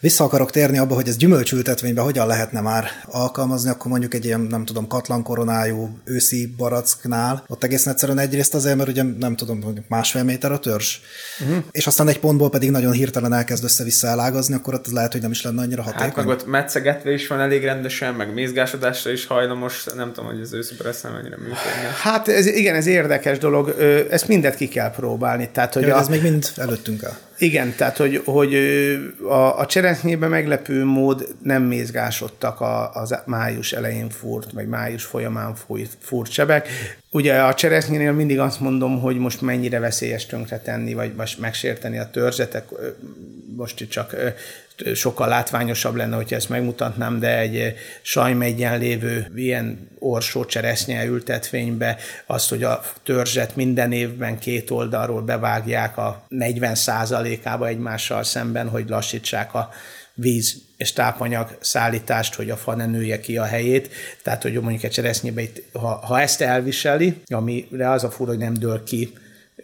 vissza akarok térni abba, hogy ez gyümölcsültetvényben hogyan lehetne már alkalmazni, akkor mondjuk egy ilyen, nem tudom, koronájú őszi baracknál, ott egészen egyszerűen egyrészt azért, mert ugye nem tudom, mondjuk másfél méter a törzs, uh-huh. és aztán egy pontból pedig nagyon hirtelen elkezd össze-vissza elágazni, akkor ott lehet, hogy nem is lenne annyira hatékony. Hát meg ott metszegetve is van elég rendesen, meg mézgásodásra is hajlamos, nem tudom, hogy az őszi baracnál mennyire működne. Hát ez, igen, ez érdekes dolog, ezt mindet ki kell próbálni. Tehát, hogy ja, a... ez még mind előttünk el. Igen, tehát hogy, hogy a, a cseresznyében meglepő mód nem mézgásodtak a, az május elején fúrt, vagy május folyamán fúrt, fúrt sebek. Ugye a cseresznyénél mindig azt mondom, hogy most mennyire veszélyes tönkretenni, vagy most megsérteni a törzetek. Most itt csak sokkal látványosabb lenne, hogyha ezt megmutatnám, de egy sajmegyen lévő ilyen orsó cseresznye ültetvénybe azt, hogy a törzset minden évben két oldalról bevágják a 40% ába egymással szemben, hogy lassítsák a víz és tápanyag szállítást, hogy a fa ne nője ki a helyét. Tehát, hogy mondjuk egy cseresznyébe, itt, ha, ha ezt elviseli, amire az a fura, hogy nem dől ki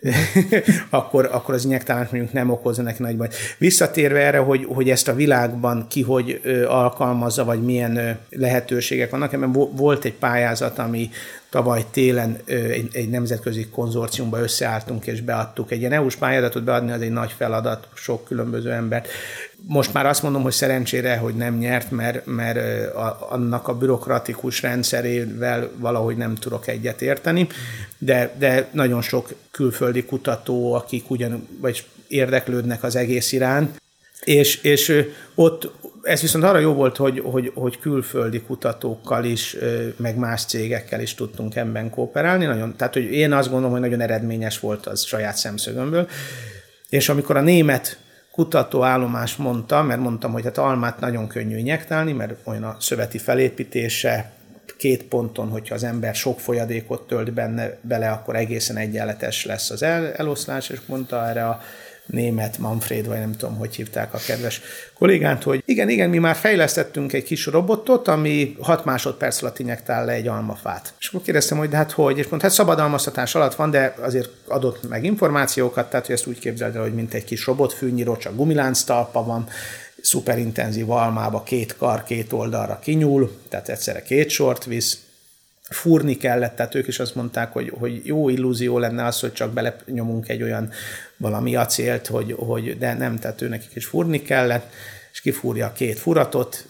[laughs] akkor, akkor az injektálás mondjuk nem okozza neki nagy baj. Visszatérve erre, hogy, hogy ezt a világban ki hogy alkalmazza, vagy milyen lehetőségek vannak, ebben volt egy pályázat, ami tavaly télen egy, egy nemzetközi konzorciumba összeálltunk és beadtuk. Egy ilyen EU-s pályázatot beadni az egy nagy feladat, sok különböző embert. Most már azt mondom, hogy szerencsére, hogy nem nyert, mert, mert annak a bürokratikus rendszerével valahogy nem tudok egyet érteni, de, de nagyon sok külföldi kutató, akik ugyan, vagy érdeklődnek az egész iránt, és, és ott ez viszont arra jó volt, hogy, hogy, hogy külföldi kutatókkal is, meg más cégekkel is tudtunk ebben kooperálni. Nagyon, tehát, hogy én azt gondolom, hogy nagyon eredményes volt az saját szemszögömből. És amikor a német kutatóállomás mondta, mert mondtam, hogy hát almát nagyon könnyű injektálni, mert olyan a szöveti felépítése, két ponton, hogyha az ember sok folyadékot tölt benne, bele, akkor egészen egyenletes lesz az el, eloszlás, és mondta erre a német Manfred, vagy nem tudom, hogy hívták a kedves kollégát, hogy igen, igen, mi már fejlesztettünk egy kis robotot, ami 6 másodperc alatt injektál le egy almafát. És akkor kérdeztem, hogy de hát hogy, és mondta, hát szabadalmaztatás alatt van, de azért adott meg információkat, tehát hogy ezt úgy képzeld el, hogy mint egy kis robotfűnyíró, csak gumilánc talpa van, szuperintenzív almába két kar, két oldalra kinyúl, tehát egyszerre két sort visz, fúrni kellett, tehát ők is azt mondták, hogy, hogy jó illúzió lenne az, hogy csak belenyomunk egy olyan valami acélt, hogy, hogy de nem, tehát ő nekik is fúrni kellett, és kifúrja a két furatot,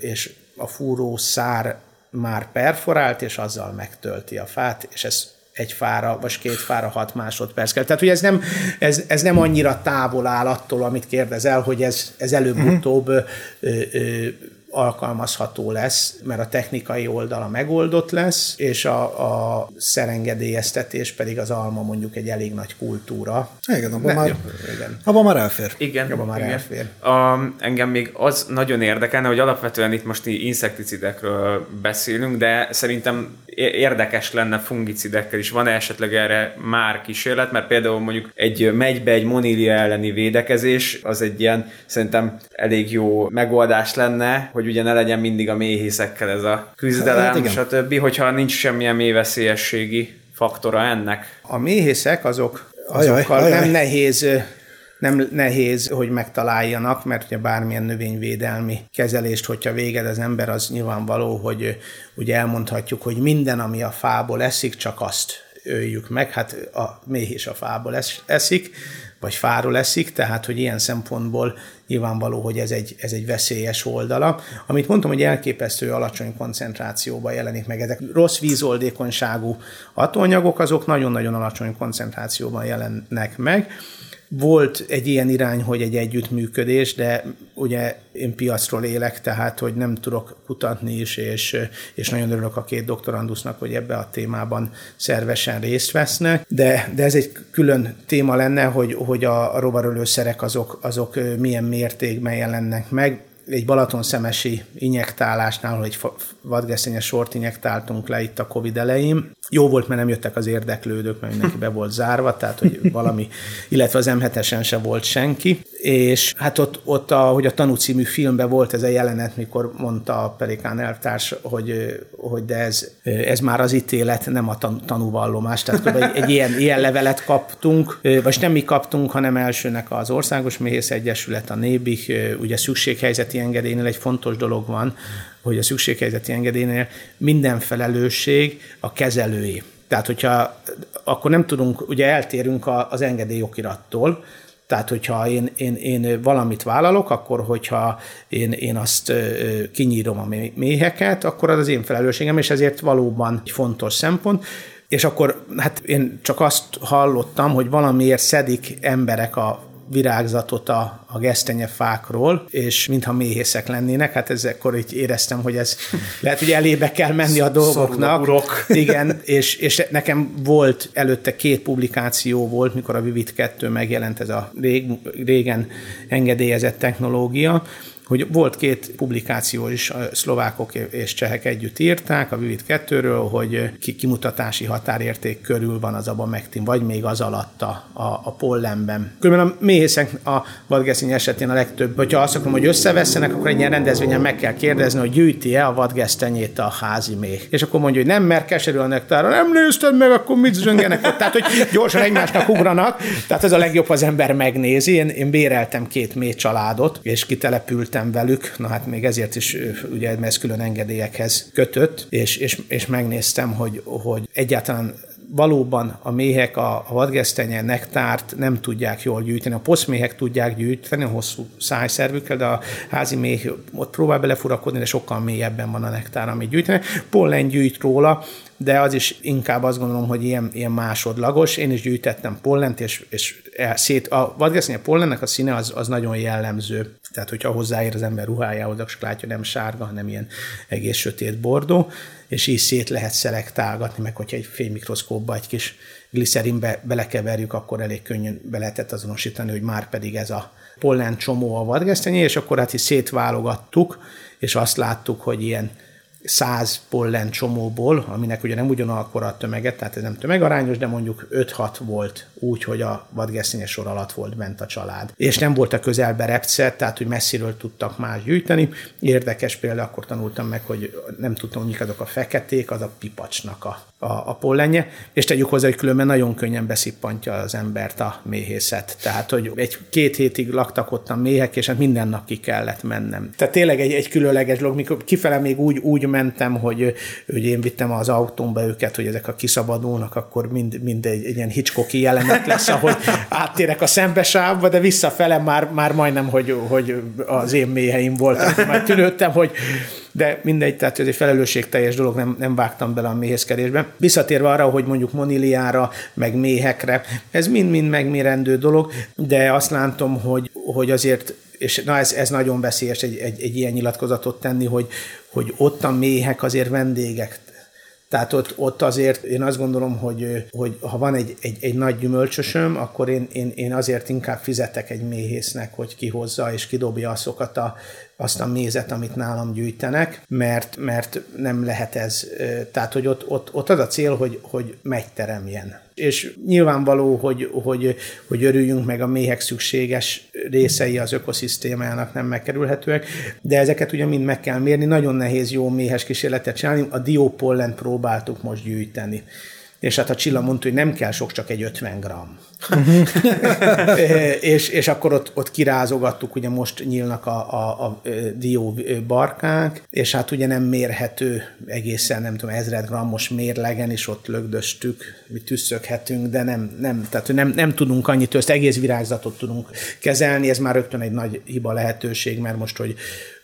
és a fúró szár már perforált, és azzal megtölti a fát, és ez egy fára, vagy két fára hat másodperc kell. Tehát, hogy ez nem, ez, ez nem annyira távol áll attól, amit kérdezel, hogy ez, ez előbb-utóbb uh-huh alkalmazható lesz, mert a technikai oldala megoldott lesz, és a, a szerengedélyeztetés pedig az alma mondjuk egy elég nagy kultúra. Igen, abban, már, igen. abban már elfér. Igen, abban már igen. elfér. A, engem még az nagyon érdekelne, hogy alapvetően itt most inszekticidekről beszélünk, de szerintem érdekes lenne fungicidekkel is. Van-e esetleg erre már kísérlet? Mert például mondjuk egy megybe egy monília elleni védekezés, az egy ilyen szerintem elég jó megoldás lenne, hogy ugye ne legyen mindig a méhészekkel ez a küzdelem, hát, stb. Hogyha nincs semmilyen mélyveszélyességi faktora ennek. A méhészek azok azokkal ajaj, ajaj. nem nehéz nem nehéz, hogy megtaláljanak, mert ugye bármilyen növényvédelmi kezelést, hogyha véged az ember, az nyilvánvaló, hogy ugye elmondhatjuk, hogy minden, ami a fából eszik, csak azt öljük meg. Hát a méh is a fából eszik, vagy fáról eszik, tehát hogy ilyen szempontból nyilvánvaló, hogy ez egy, ez egy veszélyes oldala. Amit mondtam, hogy elképesztő alacsony koncentrációban jelenik meg. Ezek rossz vízoldékonyságú hatóanyagok, azok nagyon-nagyon alacsony koncentrációban jelennek meg. Volt egy ilyen irány, hogy egy együttműködés, de ugye én piacról élek, tehát hogy nem tudok kutatni is, és, és nagyon örülök a két doktorandusznak, hogy ebbe a témában szervesen részt vesznek, de, de ez egy külön téma lenne, hogy, hogy a rovarölőszerek azok, azok milyen mértékben jelennek meg. Egy Balaton szemesi injektálásnál, hogy vadgesztenyes sort injektáltunk le itt a Covid elején. Jó volt, mert nem jöttek az érdeklődők, mert mindenki be volt zárva, tehát hogy valami, illetve az m se volt senki. És hát ott, ott a, hogy a Tanú című filmben volt ez a jelenet, mikor mondta a Perikán elvtárs, hogy, hogy de ez, ez már az ítélet, nem a tan- tanúvallomás. Tehát egy, egy ilyen, ilyen levelet kaptunk, vagy nem mi kaptunk, hanem elsőnek az Országos Méhész Egyesület, a Nébik, ugye szükséghelyzeti engedélynél egy fontos dolog van, hogy a szükséghelyzeti engedélynél minden felelősség a kezelői. Tehát, hogyha akkor nem tudunk, ugye eltérünk az engedélyokirattal, tehát, hogyha én, én, én valamit vállalok, akkor hogyha én, én azt kinyírom a méheket, akkor az az én felelősségem, és ezért valóban egy fontos szempont. És akkor hát én csak azt hallottam, hogy valamiért szedik emberek a virágzatot a, a gesztenyefákról, és mintha méhészek lennének, hát ezekkor így éreztem, hogy ez lehet, hogy elébe kell menni a dolgoknak. Urok. [laughs] Igen, és, és nekem volt előtte két publikáció volt, mikor a Vivit 2 megjelent ez a rég, régen engedélyezett technológia, hogy volt két publikáció is, a szlovákok és csehek együtt írták, a Vivid 2-ről, hogy kimutatási határérték körül van az abamektin, vagy még az alatt a, a, pollenben. Különben a méhészek a vadgeszény esetén a legtöbb, hogyha azt akarom, hogy összevesztenek, akkor egy ilyen rendezvényen meg kell kérdezni, hogy gyűjti-e a vadgesztenyét a házi méh. És akkor mondja, hogy nem, mert keserű a nektára, nem nézted meg, akkor mit zsöngenek ott. Tehát, hogy gyorsan egymásnak ugranak. Tehát ez a legjobb, az ember megnézi. Én, én béreltem két méh családot, és kitelepültem velük. Na hát még ezért is, ugye, mert ez külön engedélyekhez kötött, és, és, és megnéztem, hogy, hogy egyáltalán valóban a méhek a, a vadgesztenye nektárt nem tudják jól gyűjteni. A poszméhek tudják gyűjteni a hosszú szájszervükkel, de a házi méh ott próbál belefurakodni, de sokkal mélyebben van a nektár, amit gyűjteni. Pollen gyűjt róla, de az is inkább azt gondolom, hogy ilyen, ilyen másodlagos. Én is gyűjtettem pollent, és, és szét, a vadgesztenye pollennek a színe az, az nagyon jellemző. Tehát, hogyha hozzáér az ember ruhájához, akkor látja, nem sárga, hanem ilyen egész sötét bordó és így szét lehet szelektálgatni, meg hogyha egy fénymikroszkópba egy kis gliszerinbe belekeverjük, akkor elég könnyen be lehetett azonosítani, hogy már pedig ez a pollen csomó a vadgesztenyé, és akkor hát is szétválogattuk, és azt láttuk, hogy ilyen 100 pollen csomóból, aminek ugye nem ugyanakkor a tömeget, tehát ez nem tömegarányos, de mondjuk 5-6 volt úgy, hogy a vadgesztenyes sor alatt volt bent a család. És nem volt a közelbe repszer, tehát hogy messziről tudtak más gyűjteni. Érdekes példa, akkor tanultam meg, hogy nem tudtam, hogy azok a feketék, az a pipacsnak a, a, a pollenje, és tegyük hozzá, hogy különben nagyon könnyen beszippantja az embert a méhészet. Tehát, hogy egy-két hétig laktak ott a méhek, és hát minden nap ki kellett mennem. Tehát tényleg egy, egy különleges dolog, mikor kifele még úgy, úgy mentem, hogy, hogy én vittem az autómba őket, hogy ezek a kiszabadulnak, akkor mind, mind egy, egy ilyen Hitchcocki jelenet lesz, ahogy áttérek a szembesávba, de visszafele már, már majdnem, hogy, hogy az én méheim voltak. Már tűnődtem, hogy de mindegy, tehát ez egy felelősségteljes dolog, nem, nem vágtam bele a méhészkedésbe. Visszatérve arra, hogy mondjuk moniliára, meg méhekre, ez mind-mind megmérendő dolog, de azt látom, hogy, hogy azért és na ez, ez nagyon veszélyes egy, egy, egy ilyen nyilatkozatot tenni, hogy, hogy ott a méhek azért vendégek. Tehát ott, ott azért én azt gondolom, hogy, hogy ha van egy, egy, egy nagy gyümölcsösöm, akkor én, én, én azért inkább fizetek egy méhésznek, hogy kihozza és kidobja azokat a azt a mézet, amit nálam gyűjtenek, mert, mert nem lehet ez, tehát hogy ott, ott, ott az a cél, hogy, hogy megteremjen. És nyilvánvaló, hogy, hogy, hogy örüljünk meg a méhek szükséges részei az ökoszisztémának nem megkerülhetőek, de ezeket ugye mind meg kell mérni. Nagyon nehéz jó méhes kísérletet csinálni. A diópollent próbáltuk most gyűjteni és hát a Csilla mondta, hogy nem kell sok, csak egy 50 gram. [laughs] és, és akkor ott, ott kirázogattuk, ugye most nyílnak a, a, a dió barkák, és hát ugye nem mérhető egészen, nem tudom, ezred grammos mérlegen is ott lögdöstük, mi tüsszöghetünk, de nem, nem, tehát nem, nem tudunk annyit, ezt egész virágzatot tudunk kezelni, ez már rögtön egy nagy hiba lehetőség, mert most, hogy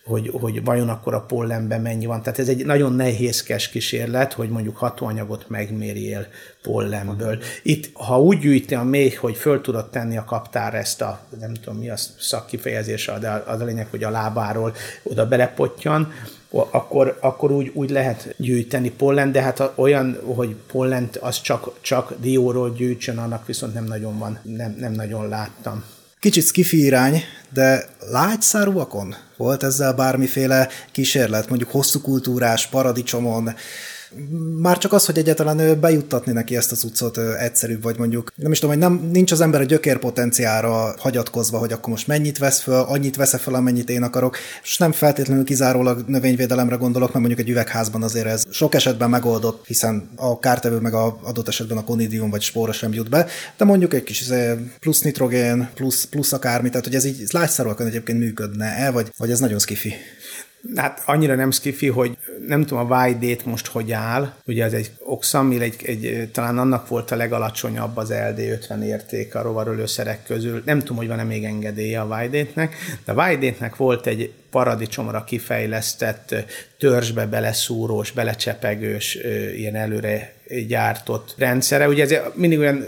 hogy, hogy vajon akkor a pollenben mennyi van. Tehát ez egy nagyon nehézkes kísérlet, hogy mondjuk hatóanyagot megmérjél pollenből. Itt, ha úgy gyűjti a méh, hogy föl tudod tenni a kaptár ezt a, nem tudom mi a szakkifejezése, de az a lényeg, hogy a lábáról oda belepottyan, akkor, akkor úgy, úgy lehet gyűjteni pollen, de hát olyan, hogy pollent az csak, csak dióról gyűjtsön, annak viszont nem nagyon van, nem, nem nagyon láttam. Kicsit skifi irány, de lágyszárúakon volt ezzel bármiféle kísérlet, mondjuk hosszú kultúrás, paradicsomon, már csak az, hogy egyáltalán bejuttatni neki ezt az utcot egyszerűbb, vagy mondjuk nem is tudom, hogy nem, nincs az ember a gyökérpotenciára hagyatkozva, hogy akkor most mennyit vesz föl, annyit vesz fel, amennyit én akarok, és nem feltétlenül kizárólag növényvédelemre gondolok, mert mondjuk egy üvegházban azért ez sok esetben megoldott, hiszen a kártevő meg a adott esetben a konidium vagy spóra sem jut be, de mondjuk egy kis izé, plusz nitrogén, plusz, plusz akármi, tehát hogy ez így lágyszerűen egyébként működne-e, vagy, vagy ez nagyon skifi. Hát annyira nem skifi, hogy nem tudom a YD-t most hogy áll, ugye ez egy oxamil, egy, egy, talán annak volt a legalacsonyabb az LD50 érték a rovarölőszerek közül. Nem tudom, hogy van-e még engedélye a YD-nek, de a YD-nek volt egy paradicsomra kifejlesztett törzsbe beleszúrós, belecsepegős, ilyen előre gyártott rendszere. Ugye ez mindig olyan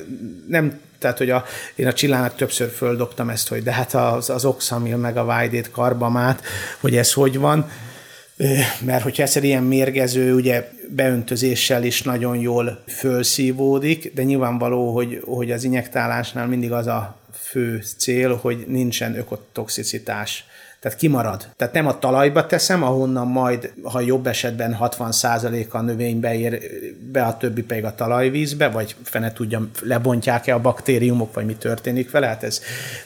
nem tehát, hogy a, én a Csillának többször földobtam ezt, hogy de hát az, az Oxamil meg a Vájdét karbamát, hogy ez hogy van, mert hogyha egyszer ilyen mérgező, ugye beöntözéssel is nagyon jól fölszívódik, de nyilvánvaló, hogy, hogy az injektálásnál mindig az a fő cél, hogy nincsen ökotoxicitás Tehát kimarad. Tehát nem a talajba teszem, ahonnan majd, ha jobb esetben 60% a növénybe ér be, a többi pedig a talajvízbe, vagy fene tudja, lebontják-e a baktériumok, vagy mi történik vele. Hát ez,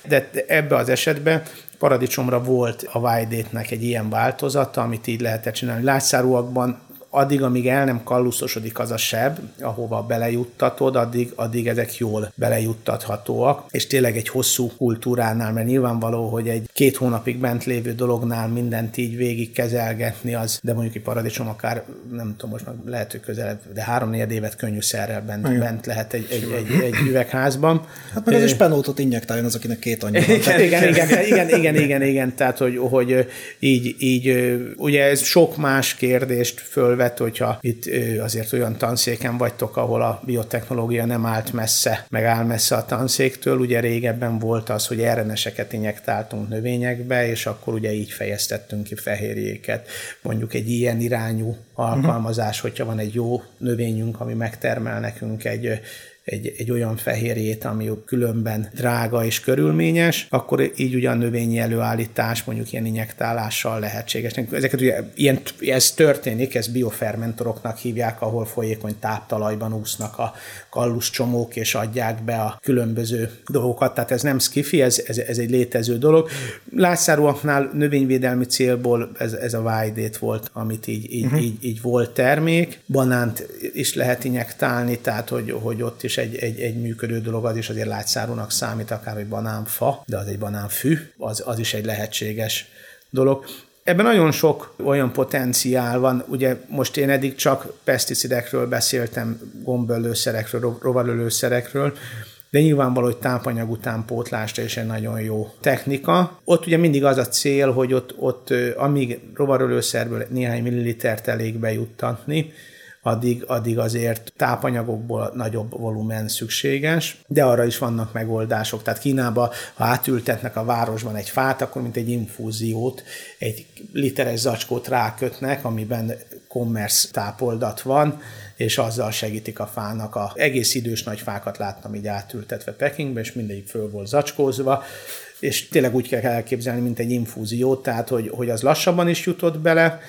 de ebbe az esetben paradicsomra volt a Vájdétnek egy ilyen változata, amit így lehetett csinálni. Látszárúakban addig, amíg el nem kalluszosodik az a seb, ahova belejuttatod, addig, addig ezek jól belejuttathatóak, és tényleg egy hosszú kultúránál, mert nyilvánvaló, hogy egy két hónapig bent lévő dolognál mindent így végig kezelgetni, az, de mondjuk egy paradicsom akár, nem tudom, most már lehet, hogy közelebb, de három négy évet könnyű szerrel bent, bent lehet egy, egy, egy, egy üvegházban. Hát meg az is penótot injektáljon az, akinek két anyja van. igen, igen, igen, igen, igen, igen, igen, tehát hogy, hogy így, így, ugye ez sok más kérdést fölvet, vet, hogyha itt azért olyan tanszéken vagytok, ahol a biotechnológia nem állt messze, meg áll messze a tanszéktől. Ugye régebben volt az, hogy RNS-eket injektáltunk növényekbe, és akkor ugye így fejeztettünk ki fehérjéket. Mondjuk egy ilyen irányú alkalmazás, hogyha van egy jó növényünk, ami megtermel nekünk egy egy, egy olyan fehérjét, ami különben drága és körülményes, akkor így ugyan növényi előállítás, mondjuk ilyen injektálással lehetséges. Ezeket ugye, ilyen, ez történik, ez biofermentoroknak hívják, ahol folyékony táptalajban úsznak a kallus csomók, és adják be a különböző dolgokat. Tehát ez nem skifi, ez, ez, ez egy létező dolog. Látszárúaknál növényvédelmi célból ez, ez a vájdét volt, amit így, így, uh-huh. így, így volt termék. Banánt is lehet injektálni, tehát hogy, hogy ott is egy, egy, egy működő dolog, az is azért látszárúnak számít, akár egy banánfa, de az egy banánfű, az, az is egy lehetséges dolog. Ebben nagyon sok olyan potenciál van, ugye most én eddig csak peszticidekről beszéltem, gombölőszerekről, rovarölőszerekről, de nyilvánvaló, hogy tápanyag utánpótlásra is egy nagyon jó technika. Ott ugye mindig az a cél, hogy ott, ott amíg rovarölőszerből néhány millilitert elég bejuttatni, addig, addig azért tápanyagokból nagyobb volumen szükséges, de arra is vannak megoldások. Tehát Kínába, ha átültetnek a városban egy fát, akkor mint egy infúziót, egy literes zacskót rákötnek, amiben commerce tápoldat van, és azzal segítik a fának. A egész idős nagy fákat láttam így átültetve Pekingbe, és mindegyik föl volt zacskózva, és tényleg úgy kell elképzelni, mint egy infúziót, tehát hogy, hogy az lassabban is jutott bele,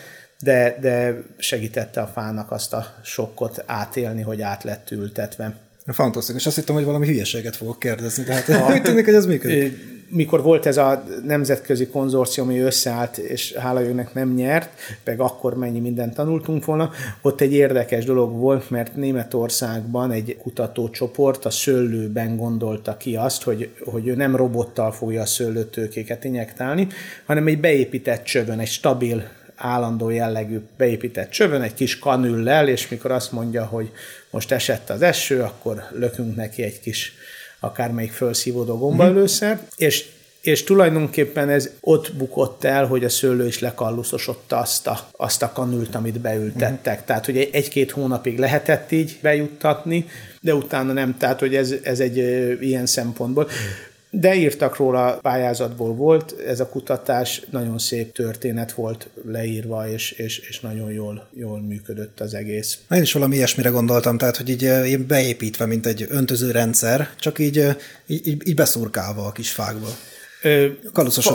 de, de segítette a fának azt a sokkot átélni, hogy át lett ültetve. Fantasztikus. Azt hittem, hogy valami hülyeséget fogok kérdezni, tehát úgy tűnik, hogy ez működik. Mikor volt ez a nemzetközi konzorcium, ami összeállt, és hála jönnek nem nyert, meg akkor mennyi mindent tanultunk volna, ott egy érdekes dolog volt, mert Németországban egy kutatócsoport a szőlőben gondolta ki azt, hogy, hogy ő nem robottal fogja a szőlőtőkéket injektálni, hanem egy beépített csövön, egy stabil állandó jellegű beépített csövön, egy kis kanüllel, és mikor azt mondja, hogy most esett az eső, akkor lökünk neki egy kis akármelyik felszívódó gombaölőszer, mm-hmm. és és tulajdonképpen ez ott bukott el, hogy a szőlő is lekalluszosodta azt a, azt a kanült, amit beültettek. Mm. Tehát, hogy egy-két hónapig lehetett így bejuttatni, de utána nem. Tehát, hogy ez, ez egy ilyen szempontból. Mm de írtak róla, pályázatból volt, ez a kutatás nagyon szép történet volt leírva, és, és, és nagyon jól, jól működött az egész. Én is valami ilyesmire gondoltam, tehát, hogy így, így beépítve, mint egy öntöző rendszer, csak így, így, így beszurkálva a kis fákba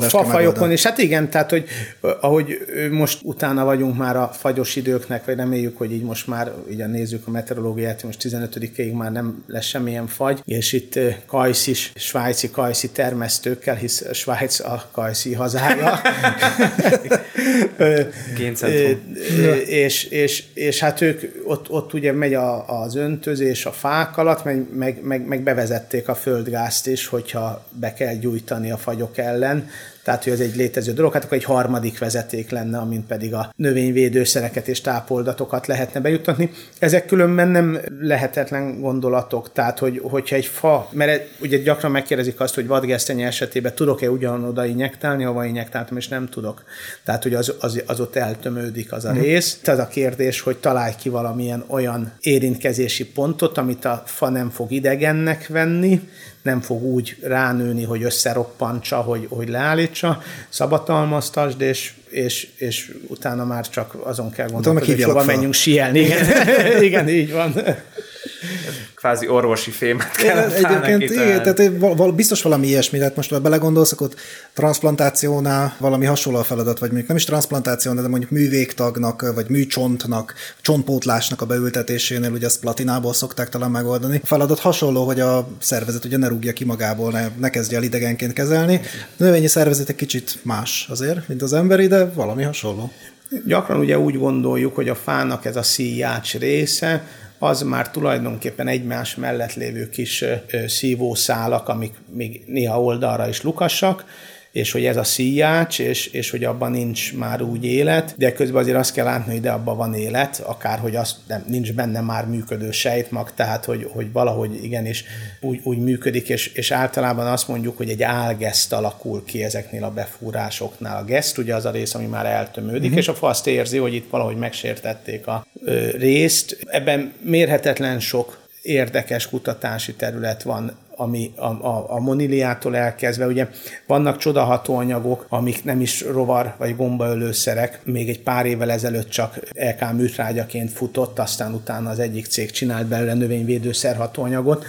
fafajokon, és hát igen, tehát, hogy ahogy most utána vagyunk már a fagyos időknek, vagy reméljük, hogy így most már, ugye nézzük a meteorológiát, most 15-ig már nem lesz semmilyen fagy, és itt kajszis, svájci kajszi termesztőkkel, hisz Svájc a kajszi hazája. [laughs] és, és, és, hát ők, ott, ott ugye megy a, az öntözés a fák alatt, meg, meg, meg, meg bevezették a földgázt is, hogyha be kell gyújtani a fagy fagyok ellen, tehát hogy ez egy létező dolog, hát akkor egy harmadik vezeték lenne, amint pedig a növényvédőszereket és tápoldatokat lehetne bejuttatni. Ezek különben nem lehetetlen gondolatok, tehát hogy, hogyha egy fa, mert ugye gyakran megkérdezik azt, hogy vadgesztenye esetében tudok-e ugyanoda injektálni, ahova injektáltam, és nem tudok. Tehát, hogy az, az, az ott eltömődik az a mm. rész. Tehát a kérdés, hogy találj ki valamilyen olyan érintkezési pontot, amit a fa nem fog idegennek venni, nem fog úgy ránőni, hogy összeroppantsa, hogy, hogy leállítsa, szabadalmaztasd, és, és, és utána már csak azon kell gondolkodni, hogy hova menjünk sielni. Igen, [laughs] igen, így van. Kvázi orvosi fémet kellett Egyébként igen, tehát val- biztos valami ilyesmi, tehát most belegondolsz, akkor transplantációnál valami hasonló a feladat, vagy mondjuk nem is transplantációnál, de mondjuk művégtagnak, vagy műcsontnak, csontpótlásnak a beültetésénél, ugye ezt platinából szokták talán megoldani. A feladat hasonló, hogy a szervezet ugye ne rúgja ki magából, ne, ne kezdje el idegenként kezelni. A növényi szervezet egy kicsit más azért, mint az emberi, de valami hasonló. Gyakran ugye úgy gondoljuk, hogy a fának ez a szíjács része, az már tulajdonképpen egymás mellett lévő kis szívószálak, amik még néha oldalra is lukassak, és hogy ez a szíjács, és, és hogy abban nincs már úgy élet, de közben azért azt kell látni, hogy de abban van élet, akár hogy az nem, nincs benne már működő sejtmag, tehát hogy, hogy valahogy igenis úgy, úgy működik, és, és általában azt mondjuk, hogy egy álgeszt alakul ki ezeknél a befúrásoknál. A geszt ugye az a rész, ami már eltömődik, uh-huh. és a faszt érzi, hogy itt valahogy megsértették a ö, részt. Ebben mérhetetlen sok érdekes kutatási terület van ami a, a, a moniliától elkezdve, ugye vannak csodaható anyagok, amik nem is rovar vagy gombaölőszerek, még egy pár évvel ezelőtt csak LK műtrágyaként futott, aztán utána az egyik cég csinált belőle növényvédőszer hatóanyagot,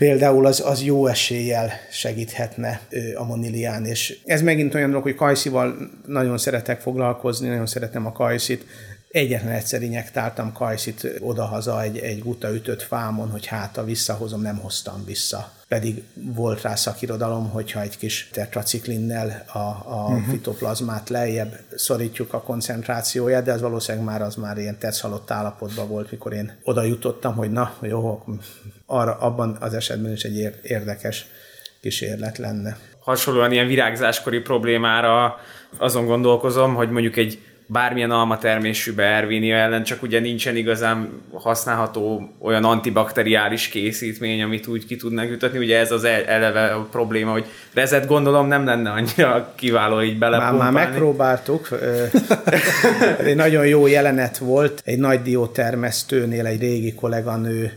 például az, az jó eséllyel segíthetne a monilián, és ez megint olyan dolog, hogy kajszival nagyon szeretek foglalkozni, nagyon szeretem a kajszit, Egyetlen egyszer injektáltam kajszit odahaza egy, egy guta ütött fámon, hogy hát a visszahozom, nem hoztam vissza. Pedig volt rá szakirodalom, hogyha egy kis tetraciklinnel a, a uh-huh. fitoplazmát lejjebb szorítjuk a koncentrációját, de az valószínűleg már az már ilyen tetszhalott állapotban volt, mikor én oda jutottam, hogy na, jó, arra, abban az esetben is egy érdekes kísérlet lenne. Hasonlóan ilyen virágzáskori problémára azon gondolkozom, hogy mondjuk egy bármilyen alma termésűbe Ervinia ellen, csak ugye nincsen igazán használható olyan antibakteriális készítmény, amit úgy ki tudnak jutatni. Ugye ez az eleve a probléma, hogy rezet gondolom nem lenne annyira kiváló így belepumpálni. Már, már megpróbáltuk. [laughs] egy nagyon jó jelenet volt. Egy nagy diótermesztőnél egy régi kolléganő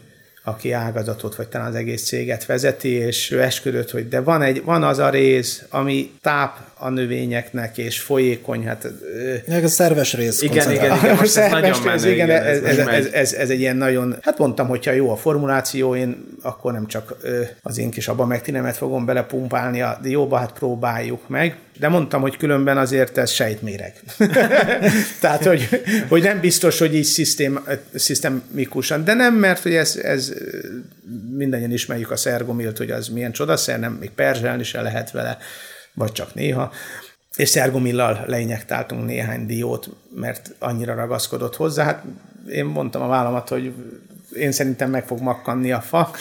aki ágazatot, vagy talán az egész céget vezeti, és ő esküdött, hogy de van, egy, van az a rész, ami táp a növényeknek, és folyékony, hát... Ez a szerves rész. Igen, igen, igen, most ez [laughs] nagyon menő, igen, igen, ez, ez, ez, ez, ez, egy ilyen nagyon, hát mondtam, hogyha jó a formuláció, én akkor nem csak az én kis abba megtinemet fogom belepumpálni a dióba, hát próbáljuk meg. De mondtam, hogy különben azért ez sejtméreg. [laughs] Tehát, hogy, hogy nem biztos, hogy így szisztém, szisztemikusan, de nem, mert hogy ez, ez mindannyian ismerjük a szergomilt, hogy az milyen csodaszer, nem, még perzselni se lehet vele vagy csak néha, és szergomillal leinyektáltunk néhány diót, mert annyira ragaszkodott hozzá. Hát én mondtam a vállamat, hogy én szerintem meg fog makkanni a fa,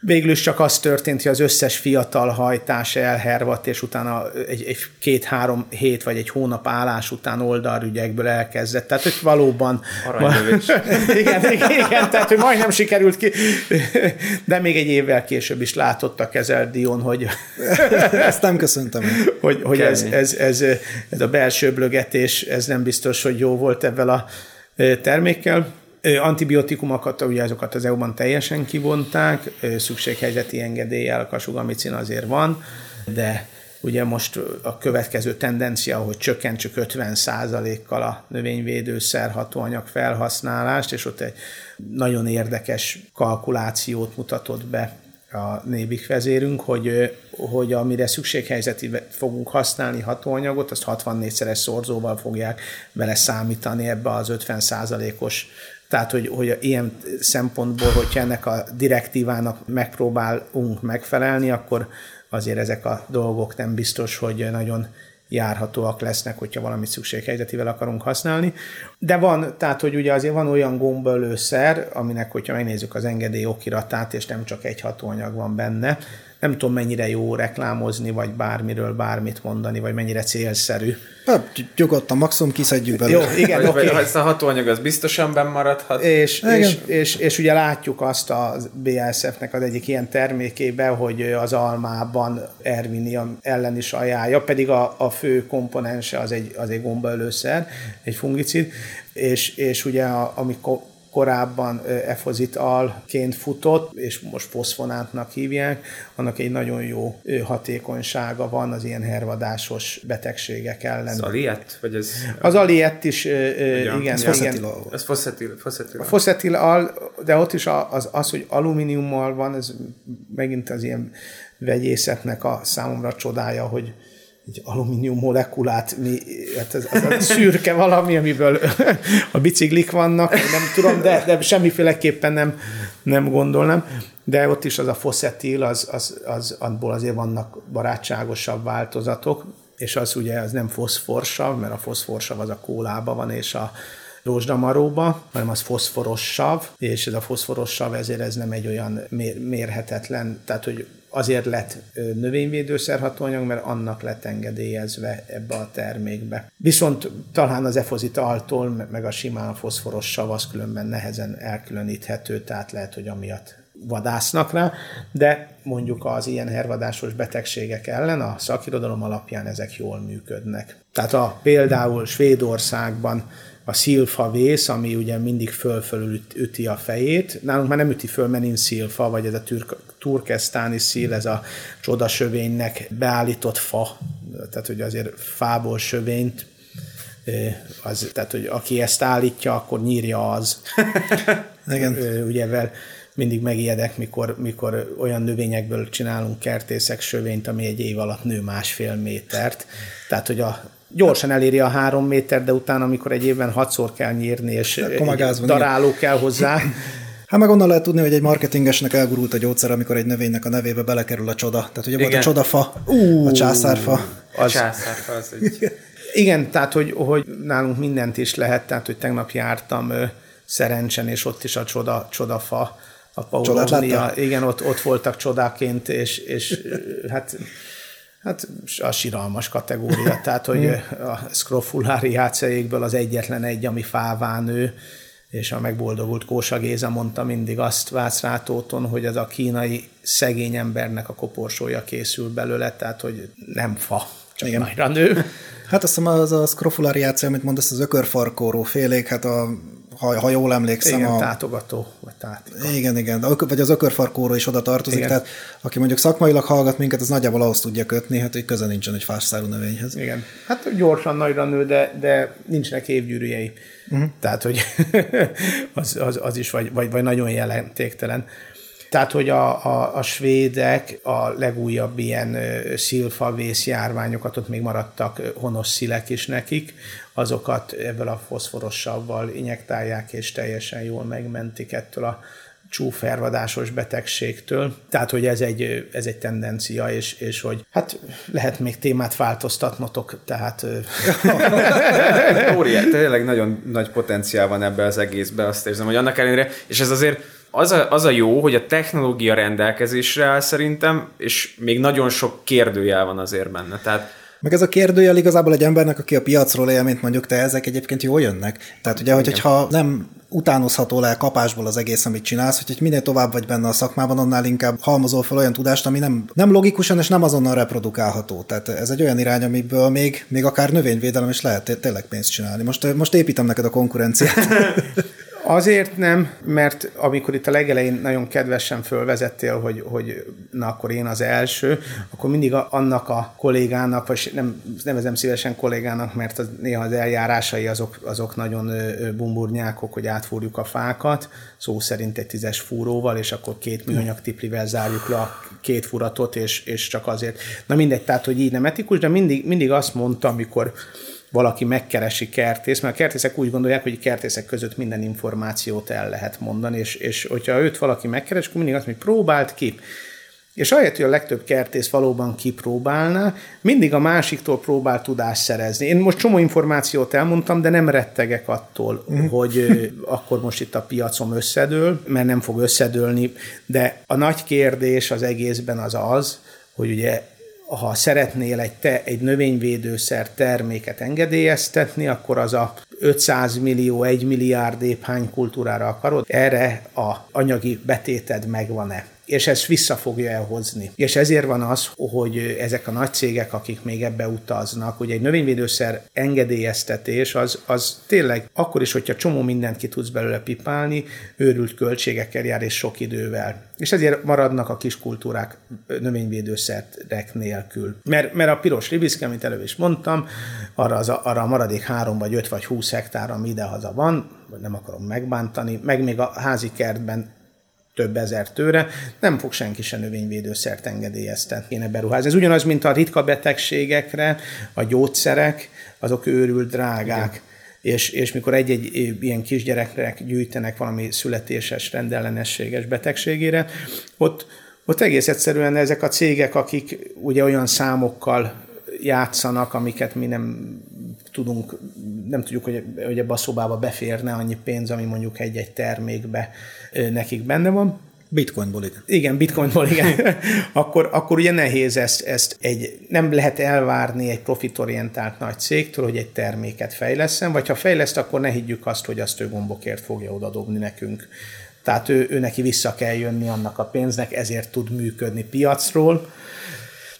Végül is csak az történt, hogy az összes fiatal hajtás elhervadt, és utána egy, egy két-három hét vagy egy hónap állás után oldalrügyekből elkezdett. Tehát, hogy valóban... [laughs] igen, igen, igen, tehát, hogy majdnem sikerült ki, de még egy évvel később is látott a kezelt Dion, hogy... [laughs] Ezt nem köszöntem. hogy, hogy ez, ez, ez, ez, a belső blögetés, ez nem biztos, hogy jó volt ebben a termékkel. Antibiotikumokat, ugye azokat az EU-ban teljesen kivonták, szükséghelyzeti engedéllyel a kasugamicin azért van, de ugye most a következő tendencia, hogy csökkentsük 50%-kal a növényvédőszer hatóanyag felhasználást, és ott egy nagyon érdekes kalkulációt mutatott be a Nébik vezérünk, hogy, hogy amire szükséghelyzeti fogunk használni hatóanyagot, azt 64-szeres szorzóval fogják vele számítani ebbe az 50%-os tehát, hogy, hogy ilyen szempontból, hogyha ennek a direktívának megpróbálunk megfelelni, akkor azért ezek a dolgok nem biztos, hogy nagyon járhatóak lesznek, hogyha valami szükséghelyzetivel akarunk használni. De van, tehát, hogy ugye azért van olyan gombaölőszer, aminek, hogyha megnézzük az engedély okiratát, és nem csak egy hatóanyag van benne, nem tudom mennyire jó reklámozni, vagy bármiről bármit mondani, vagy mennyire célszerű. Hát, nyugodtan, maximum kiszedjük belőle. Jó, igen, oké. Okay. Ha a hatóanyag az biztosan maradhat. És, és, és, és, ugye látjuk azt a BASF-nek az egyik ilyen termékében, hogy az almában Ervinium ellen is ajánlja, pedig a, a fő komponense az egy, az egy gombaölőszer, egy fungicid, és, és ugye a, amikor korábban efozitalként futott, és most foszfonátnak hívják, annak egy nagyon jó hatékonysága van az ilyen hervadásos betegségek ellen. Az aliett? Vagy ez... Az aliett is, igen. igen, ez igen. Ez foszetil, foszetil. A foszetil al, de ott is az, az, hogy alumíniummal van, ez megint az ilyen vegyészetnek a számomra csodája, hogy egy alumínium molekulát, mi, hát ez, ez a [laughs] szürke valami, amiből [laughs] a biciklik vannak, nem tudom, de, de semmiféleképpen nem, nem gondolnám. De ott is az a foszetil, az, az, az, abból azért vannak barátságosabb változatok, és az ugye az nem foszforsav, mert a foszforsav az a kólában van, és a rózsdamaróba, hanem az foszforossav, és ez a foszforossav ezért ez nem egy olyan mér, mérhetetlen, tehát hogy azért lett növényvédőszerhatóanyag, mert annak lett engedélyezve ebbe a termékbe. Viszont talán az efozitaltól, meg a simán foszforos sav az különben nehezen elkülöníthető, tehát lehet, hogy amiatt vadásznak rá, de mondjuk az ilyen hervadásos betegségek ellen a szakirodalom alapján ezek jól működnek. Tehát a, például Svédországban a szilfa vész, ami ugye mindig fölfölül üti a fejét. Nálunk már nem üti föl, mert nincs szilfa, vagy ez a türk, turkesztáni szíl, ez a csodasövénynek beállított fa. Tehát, hogy azért fából sövényt az, tehát, hogy aki ezt állítja, akkor nyírja az. [laughs] Igen. Ugye vel mindig megijedek, mikor, mikor olyan növényekből csinálunk kertészek sövényt, ami egy év alatt nő másfél métert. Tehát, hogy a gyorsan eléri a három méter, de utána, amikor egy évben hatszor kell nyírni, és daráló kell hozzá. [laughs] Hát meg onnan lehet tudni, hogy egy marketingesnek elgurult a gyógyszer, amikor egy növénynek a nevébe belekerül a csoda. Tehát ugye Igen. volt a csodafa, uh, a császárfa. Az, a császárfa az egy... Igen, tehát hogy, hogy nálunk mindent is lehet, tehát hogy tegnap jártam szerencsen, és ott is a csoda, csodafa, a Paulonia, igen, ott, ott voltak csodáként, és, és hát Hát a siralmas kategória, tehát hogy hmm. a scrofuláriáceékből az egyetlen egy, ami fáván nő, és a megboldogult Kósa Géza mondta mindig azt Vácz Rátóton, hogy az a kínai szegény embernek a koporsója készül belőle, tehát hogy nem fa, csak Igen. nagyra nő. Hát azt hiszem az a scrofulariáció, amit mondasz, az ökörfarkóró félék, hát a ha, ha jól emlékszem. Igen, a... tátogató, vagy tátika. Igen, igen, vagy az ökörfarkóra is oda tartozik, igen. tehát aki mondjuk szakmailag hallgat minket, az nagyjából ahhoz tudja kötni, hát hogy köze nincsen egy fásszárú növényhez. Igen, hát gyorsan nagyra nő, de, de nincsenek évgyűrűjei. Uh-huh. Tehát, hogy [laughs] az, az, az is vagy, vagy, vagy nagyon jelentéktelen. Tehát, hogy a, a, a svédek a legújabb ilyen szilfavész járványokat, ott még maradtak honos szilek is nekik, azokat ebből a foszforossavval injektálják, és teljesen jól megmentik ettől a csúfervadásos betegségtől. Tehát, hogy ez egy, ez egy tendencia, és, és hogy hát lehet még témát változtatnotok, tehát... [laughs] Óriás, tényleg nagyon nagy potenciál van ebbe az egészbe, azt érzem, hogy annak ellenére, és ez azért az a, az a jó, hogy a technológia rendelkezésre áll szerintem, és még nagyon sok kérdőjel van azért benne. Tehát meg ez a kérdőjel igazából egy embernek, aki a piacról él, mint mondjuk te, ezek egyébként jól jönnek. Tehát ugye, hogy, hogyha nem utánozható le kapásból az egész, amit csinálsz, hogy minél tovább vagy benne a szakmában, annál inkább halmozol fel olyan tudást, ami nem, nem logikusan és nem azonnal reprodukálható. Tehát ez egy olyan irány, amiből még, még akár növényvédelem is lehet tényleg pénzt csinálni. Most, most építem neked a konkurenciát. [laughs] Azért nem, mert amikor itt a legelején nagyon kedvesen fölvezettél, hogy, hogy na akkor én az első, akkor mindig a, annak a kollégának, vagy nem nevezem szívesen kollégának, mert az, néha az eljárásai azok, azok nagyon bumburnyákok, hogy átfúrjuk a fákat, szó szerint egy tízes fúróval, és akkor két műanyag tiplivel zárjuk le a két furatot, és, és csak azért. Na mindegy, tehát, hogy így nem etikus, de mindig, mindig azt mondta, amikor valaki megkeresi kertész, mert a kertészek úgy gondolják, hogy a kertészek között minden információt el lehet mondani, és, és hogyha őt valaki megkeres, akkor mindig azt mondja, hogy próbált ki. És ahelyett, hogy a legtöbb kertész valóban kipróbálná, mindig a másiktól próbál tudást szerezni. Én most csomó információt elmondtam, de nem rettegek attól, uh-huh. hogy akkor most itt a piacom összedől, mert nem fog összedőlni. De a nagy kérdés az egészben az az, hogy ugye ha szeretnél egy, te, egy növényvédőszer terméket engedélyeztetni, akkor az a 500 millió, 1 milliárd éphány kultúrára akarod, erre a anyagi betéted megvan-e. És ezt vissza fogja elhozni. És ezért van az, hogy ezek a nagy cégek, akik még ebbe utaznak, ugye egy növényvédőszer engedélyeztetés, az, az tényleg akkor is, hogyha csomó mindent ki tudsz belőle pipálni, őrült költségekkel jár és sok idővel. És ezért maradnak a kis kultúrák növényvédőszerek nélkül. Mert, mert a piros ribiszke, amit előbb is mondtam, arra, az arra a maradék három vagy öt vagy húsz hektár, ami idehaza van, nem akarom megbántani, meg még a házi kertben több ezer tőre, nem fog senki se növényvédőszert engedélyeztetni, kéne beruházni. Ez ugyanaz, mint a ritka betegségekre, a gyógyszerek, azok őrült drágák. Igen. És, és mikor egy-egy ilyen kisgyereknek gyűjtenek valami születéses rendellenességes betegségére, ott, ott egész egyszerűen ezek a cégek, akik ugye olyan számokkal játszanak, amiket mi nem tudunk, nem tudjuk, hogy, hogy ebbe a szobába beférne annyi pénz, ami mondjuk egy-egy termékbe nekik benne van. Bitcoinból, igen. Igen, bitcoinból, igen. [laughs] akkor, akkor ugye nehéz ezt, ezt egy, nem lehet elvárni egy profitorientált nagy cégtől, hogy egy terméket fejleszem, vagy ha fejleszt, akkor ne higgyük azt, hogy azt ő gombokért fogja odadobni nekünk. Tehát ő, ő neki vissza kell jönni annak a pénznek, ezért tud működni piacról.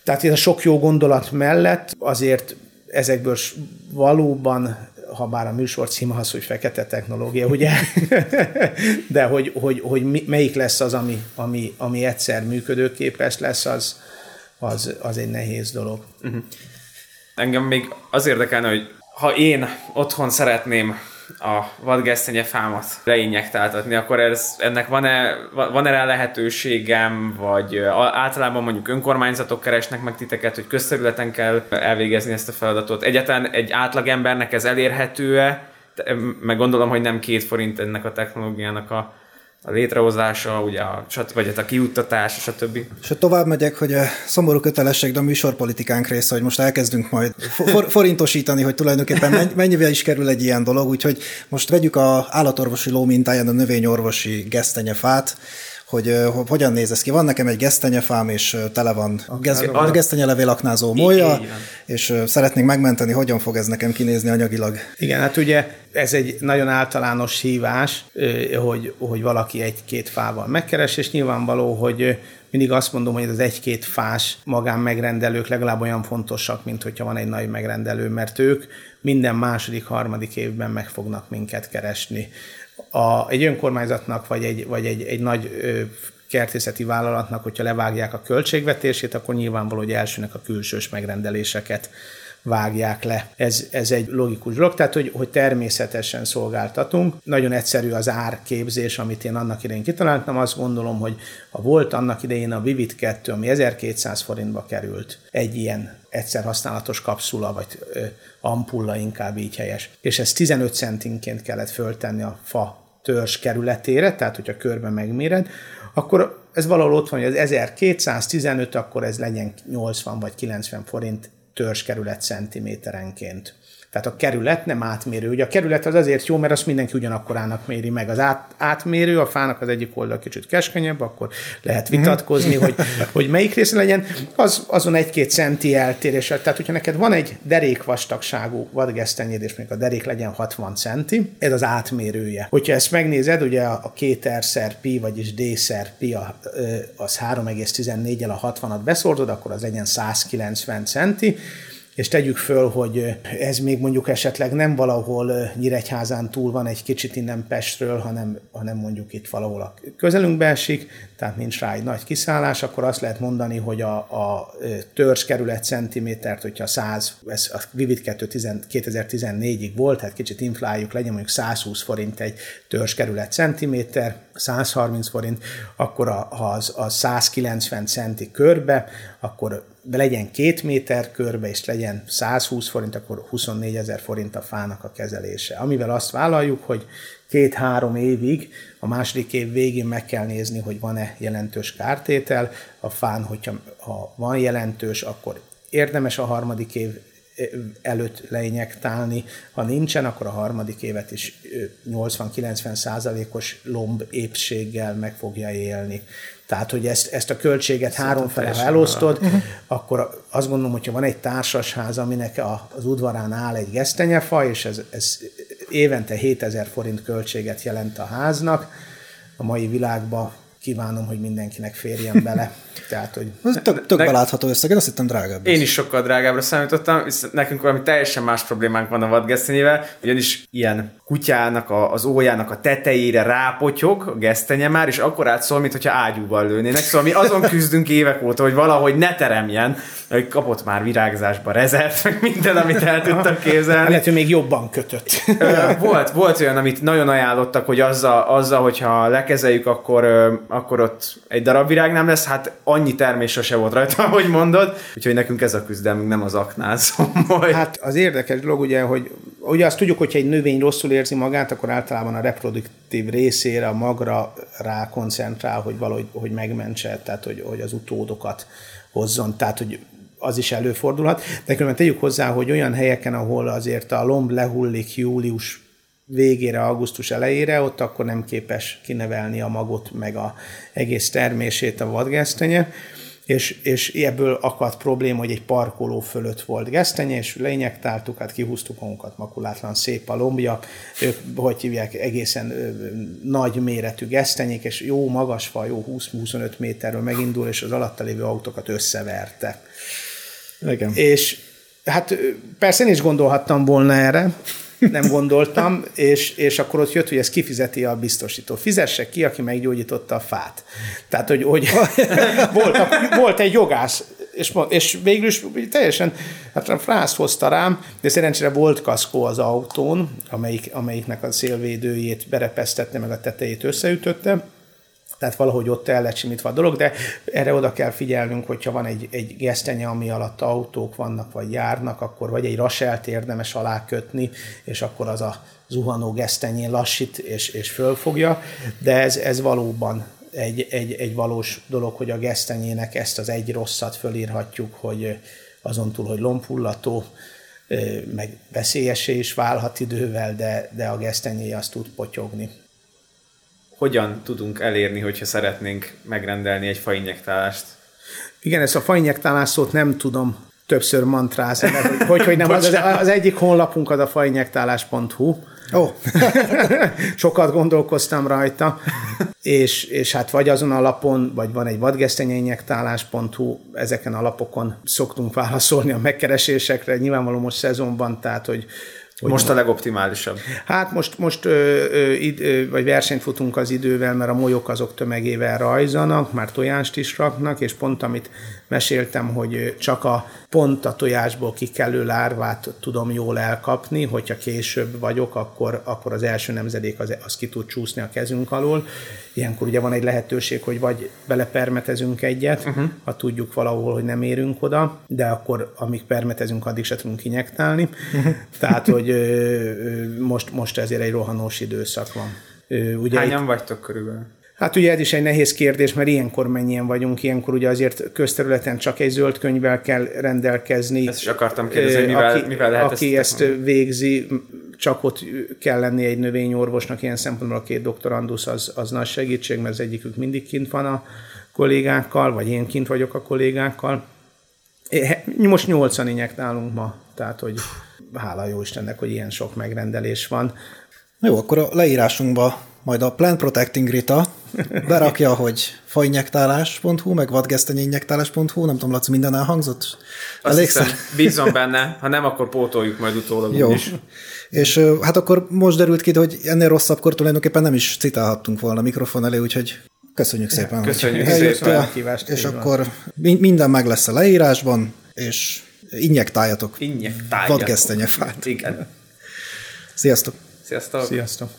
Tehát ez a sok jó gondolat mellett azért ezekből valóban ha bár a műsor címe az, hogy fekete technológia, ugye? [laughs] De hogy, hogy, hogy melyik lesz az, ami, ami, ami egyszer működőképes lesz, az, az, az egy nehéz dolog. Uh-huh. Engem még az érdekelne, hogy ha én otthon szeretném a vadgesztenye fámat leinjektáltatni, akkor ez, ennek van-e, van-e rá lehetőségem, vagy általában mondjuk önkormányzatok keresnek meg titeket, hogy közterületen kell elvégezni ezt a feladatot. Egyáltalán egy átlagembernek ez elérhető-e? Meg gondolom, hogy nem két forint ennek a technológiának a a létrehozása, ugye a, vagy hát a kiuttatás, stb. És tovább megyek, hogy a szomorú kötelesség, de a műsorpolitikánk része, hogy most elkezdünk majd for- forintosítani, hogy tulajdonképpen mennyivel is kerül egy ilyen dolog, úgyhogy most vegyük a állatorvosi ló mintáján a növényorvosi gesztenyefát, hogy hogyan néz ez ki. Van nekem egy gesztenyefám, és tele van a gesztenyelevél aknázó molya, és szeretnénk megmenteni, hogyan fog ez nekem kinézni anyagilag. Igen, hát ugye ez egy nagyon általános hívás, hogy, hogy valaki egy-két fával megkeres, és nyilvánvaló, hogy mindig azt mondom, hogy az egy-két fás magán megrendelők legalább olyan fontosak, mint hogyha van egy nagy megrendelő, mert ők minden második, harmadik évben meg fognak minket keresni a, egy önkormányzatnak, vagy egy, vagy egy, egy nagy ö, kertészeti vállalatnak, hogyha levágják a költségvetését, akkor nyilvánvaló, hogy elsőnek a külsős megrendeléseket vágják le. Ez, ez egy logikus dolog, tehát hogy, hogy természetesen szolgáltatunk. Nagyon egyszerű az árképzés, amit én annak idején kitaláltam. Azt gondolom, hogy ha volt annak idején a Vivid 2, ami 1200 forintba került, egy ilyen egyszer használatos kapszula, vagy ö, ampulla inkább így helyes, és ezt 15 centinként kellett föltenni a fa törzs kerületére, tehát hogyha körbe megméred, akkor ez valahol ott van, hogy az 1215, akkor ez legyen 80 vagy 90 forint törzskerület centiméterenként. Tehát a kerület nem átmérő. Ugye a kerület az azért jó, mert azt mindenki ugyanakkorának méri meg. Az át, átmérő, a fának az egyik oldal kicsit keskenyebb, akkor lehet vitatkozni, hogy, hogy melyik része legyen. Az, azon egy-két centi eltérés. Tehát, hogyha neked van egy derék vastagságú vadgesztenyéd, és még a derék legyen 60 centi, ez az átmérője. Hogyha ezt megnézed, ugye a két szer pi, vagyis d szer pi, az 3,14-el a 60-at beszortod, akkor az legyen 190 centi, és tegyük föl, hogy ez még mondjuk esetleg nem valahol Nyíregyházán túl van egy kicsit innen Pestről, hanem, hanem mondjuk itt valahol a közelünkbe esik, tehát nincs rá egy nagy kiszállás, akkor azt lehet mondani, hogy a, a törzs kerület centimétert, hogyha 100, ez a Vivid 2 2014-ig volt, tehát kicsit infláljuk, legyen mondjuk 120 forint egy törzs kerület centiméter, 130 forint, akkor a, ha az, a 190 centi körbe, akkor legyen két méter körbe, és legyen 120 forint, akkor 24 ezer forint a fának a kezelése. Amivel azt vállaljuk, hogy két-három évig, a második év végén meg kell nézni, hogy van-e jelentős kártétel. A fán, hogyha ha van jelentős, akkor érdemes a harmadik év előtt leinyektálni. Ha nincsen, akkor a harmadik évet is 80-90 százalékos lomb épséggel meg fogja élni. Tehát, hogy ezt, ezt a költséget három fele elosztod, uh-huh. akkor azt gondolom, hogyha van egy társasház, aminek a, az udvarán áll egy gesztenyefa, és ez, ez évente 7000 forint költséget jelent a háznak, a mai világban kívánom, hogy mindenkinek férjen bele. [laughs] Tehát, hogy... Ez tök, tök ne, belátható összeg, én azt hittem drágább. Én is sokkal drágábbra számítottam, viszont nekünk valami teljesen más problémánk van a vadgesztenyével, ugyanis ilyen kutyának, a, az ójának a tetejére rápotyog a gesztenye már, és akkor átszól, mintha ágyúval lőnének. Szóval mi azon [laughs] küzdünk évek óta, hogy valahogy ne teremjen, hogy kapott már virágzásba rezert, meg minden, amit el tudtak képzelni. Lehet, hogy még jobban kötött. volt, volt olyan, amit nagyon ajánlottak, hogy azzal, azzal hogyha lekezeljük, akkor, akkor ott egy darab virág nem lesz, hát annyi termés se volt rajta, [laughs] ahogy mondod, úgyhogy nekünk ez a küzdelmünk, nem az aknázom. [laughs] Hát az érdekes dolog ugye, hogy ugye azt tudjuk, hogyha egy növény rosszul érzi magát, akkor általában a reproduktív részére, a magra rá koncentrál, hogy valahogy hogy megmentse, tehát hogy, hogy az utódokat hozzon, tehát hogy az is előfordulhat. De különben tegyük hozzá, hogy olyan helyeken, ahol azért a lomb lehullik július végére, augusztus elejére, ott akkor nem képes kinevelni a magot, meg a egész termését a vadgesztenye, és, és ebből akadt probléma, hogy egy parkoló fölött volt gesztenye, és leinyektáltuk, hát kihúztuk magunkat, makulátlan szép a lombja, ők, hogy hívják, egészen ö, nagy méretű gesztenyék, és jó magas fa, jó 20-25 méterről megindul, és az alatta lévő autókat összeverte. Igen. És hát persze én is gondolhattam volna erre, nem gondoltam, és, és akkor ott jött, hogy ez kifizeti a biztosító. Fizesse ki, aki meggyógyította a fát. Tehát, hogy, hogy [laughs] volt, volt egy jogász, és, és végül is teljesen, hát frászt hozta rám, de szerencsére volt kaszkó az autón, amelyik, amelyiknek a szélvédőjét berepesztette, meg a tetejét összeütötte, tehát valahogy ott el lett simítva a dolog, de erre oda kell figyelnünk, hogyha van egy, egy gesztenye, ami alatt autók vannak, vagy járnak, akkor vagy egy raselt érdemes alá kötni, és akkor az a zuhanó gesztenyén lassít és, és fölfogja, de ez, ez valóban egy, egy, egy valós dolog, hogy a gesztenyének ezt az egy rosszat fölírhatjuk, hogy azon túl, hogy lombhullató, meg veszélyesé is válhat idővel, de, de a gesztenyé azt tud potyogni hogyan tudunk elérni, hogyha szeretnénk megrendelni egy fainjektálást? Igen, ezt a fainjektálás szót nem tudom többször mantrázni, hogy, hogy, hogy nem, az, az egyik honlapunk az a fainjektálás.hu, Oh. [laughs] Sokat gondolkoztam rajta, és, és hát vagy azon a lapon, vagy van egy vadgesztenyeinjektálás.hu, ezeken a lapokon szoktunk válaszolni a megkeresésekre, nyilvánvalóan most szezonban, tehát hogy hogy most a legoptimálisabb. Hát most, most ö, ö, id, vagy versenyt futunk az idővel, mert a molyok azok tömegével rajzanak, már tojást is raknak, és pont amit meséltem, hogy csak a pont a tojásból kikelő lárvát tudom jól elkapni, hogyha később vagyok, akkor, akkor az első nemzedék az, az ki tud csúszni a kezünk alól. Ilyenkor ugye van egy lehetőség, hogy vagy belepermetezünk egyet, uh-huh. ha tudjuk valahol, hogy nem érünk oda, de akkor amíg permetezünk, addig se tudunk kinyektálni. Uh-huh. Tehát, hogy ö, most, most ezért egy rohanós időszak van. Ugye Hányan itt, vagytok körülbelül? Hát ugye ez is egy nehéz kérdés, mert ilyenkor mennyien vagyunk, ilyenkor ugye azért közterületen csak egy zöld könyvvel kell rendelkezni. Ezt is akartam kérdezni, mivel, aki, mivel lehet Aki ezt, ezt végzi, csak ott kell lenni egy növényorvosnak, ilyen szempontból a két doktorandusz az, az nagy segítség, mert az egyikük mindig kint van a kollégákkal, vagy én kint vagyok a kollégákkal. Most nyolcan injektálunk ma, tehát hogy hála jó Istennek, hogy ilyen sok megrendelés van. Jó, akkor a leírásunkba majd a Plant Protecting Rita berakja, hogy fainjektálás.hu, meg vadgesztenyinjektálás.hu, nem tudom, Laci, minden elhangzott? Azt hiszem, bízom benne, ha nem, akkor pótoljuk majd utólag Jó. is. És hát akkor most derült ki, hogy ennél rosszabbkor tulajdonképpen nem is citálhattunk volna a mikrofon elé, úgyhogy köszönjük szépen. Köszönjük szépen. És akkor minden meg lesz a leírásban, és injektáljatok. Injektáljatok. Vadgesztenyefát. Igen. Sziasztok. Sziasztok. Sziasztok.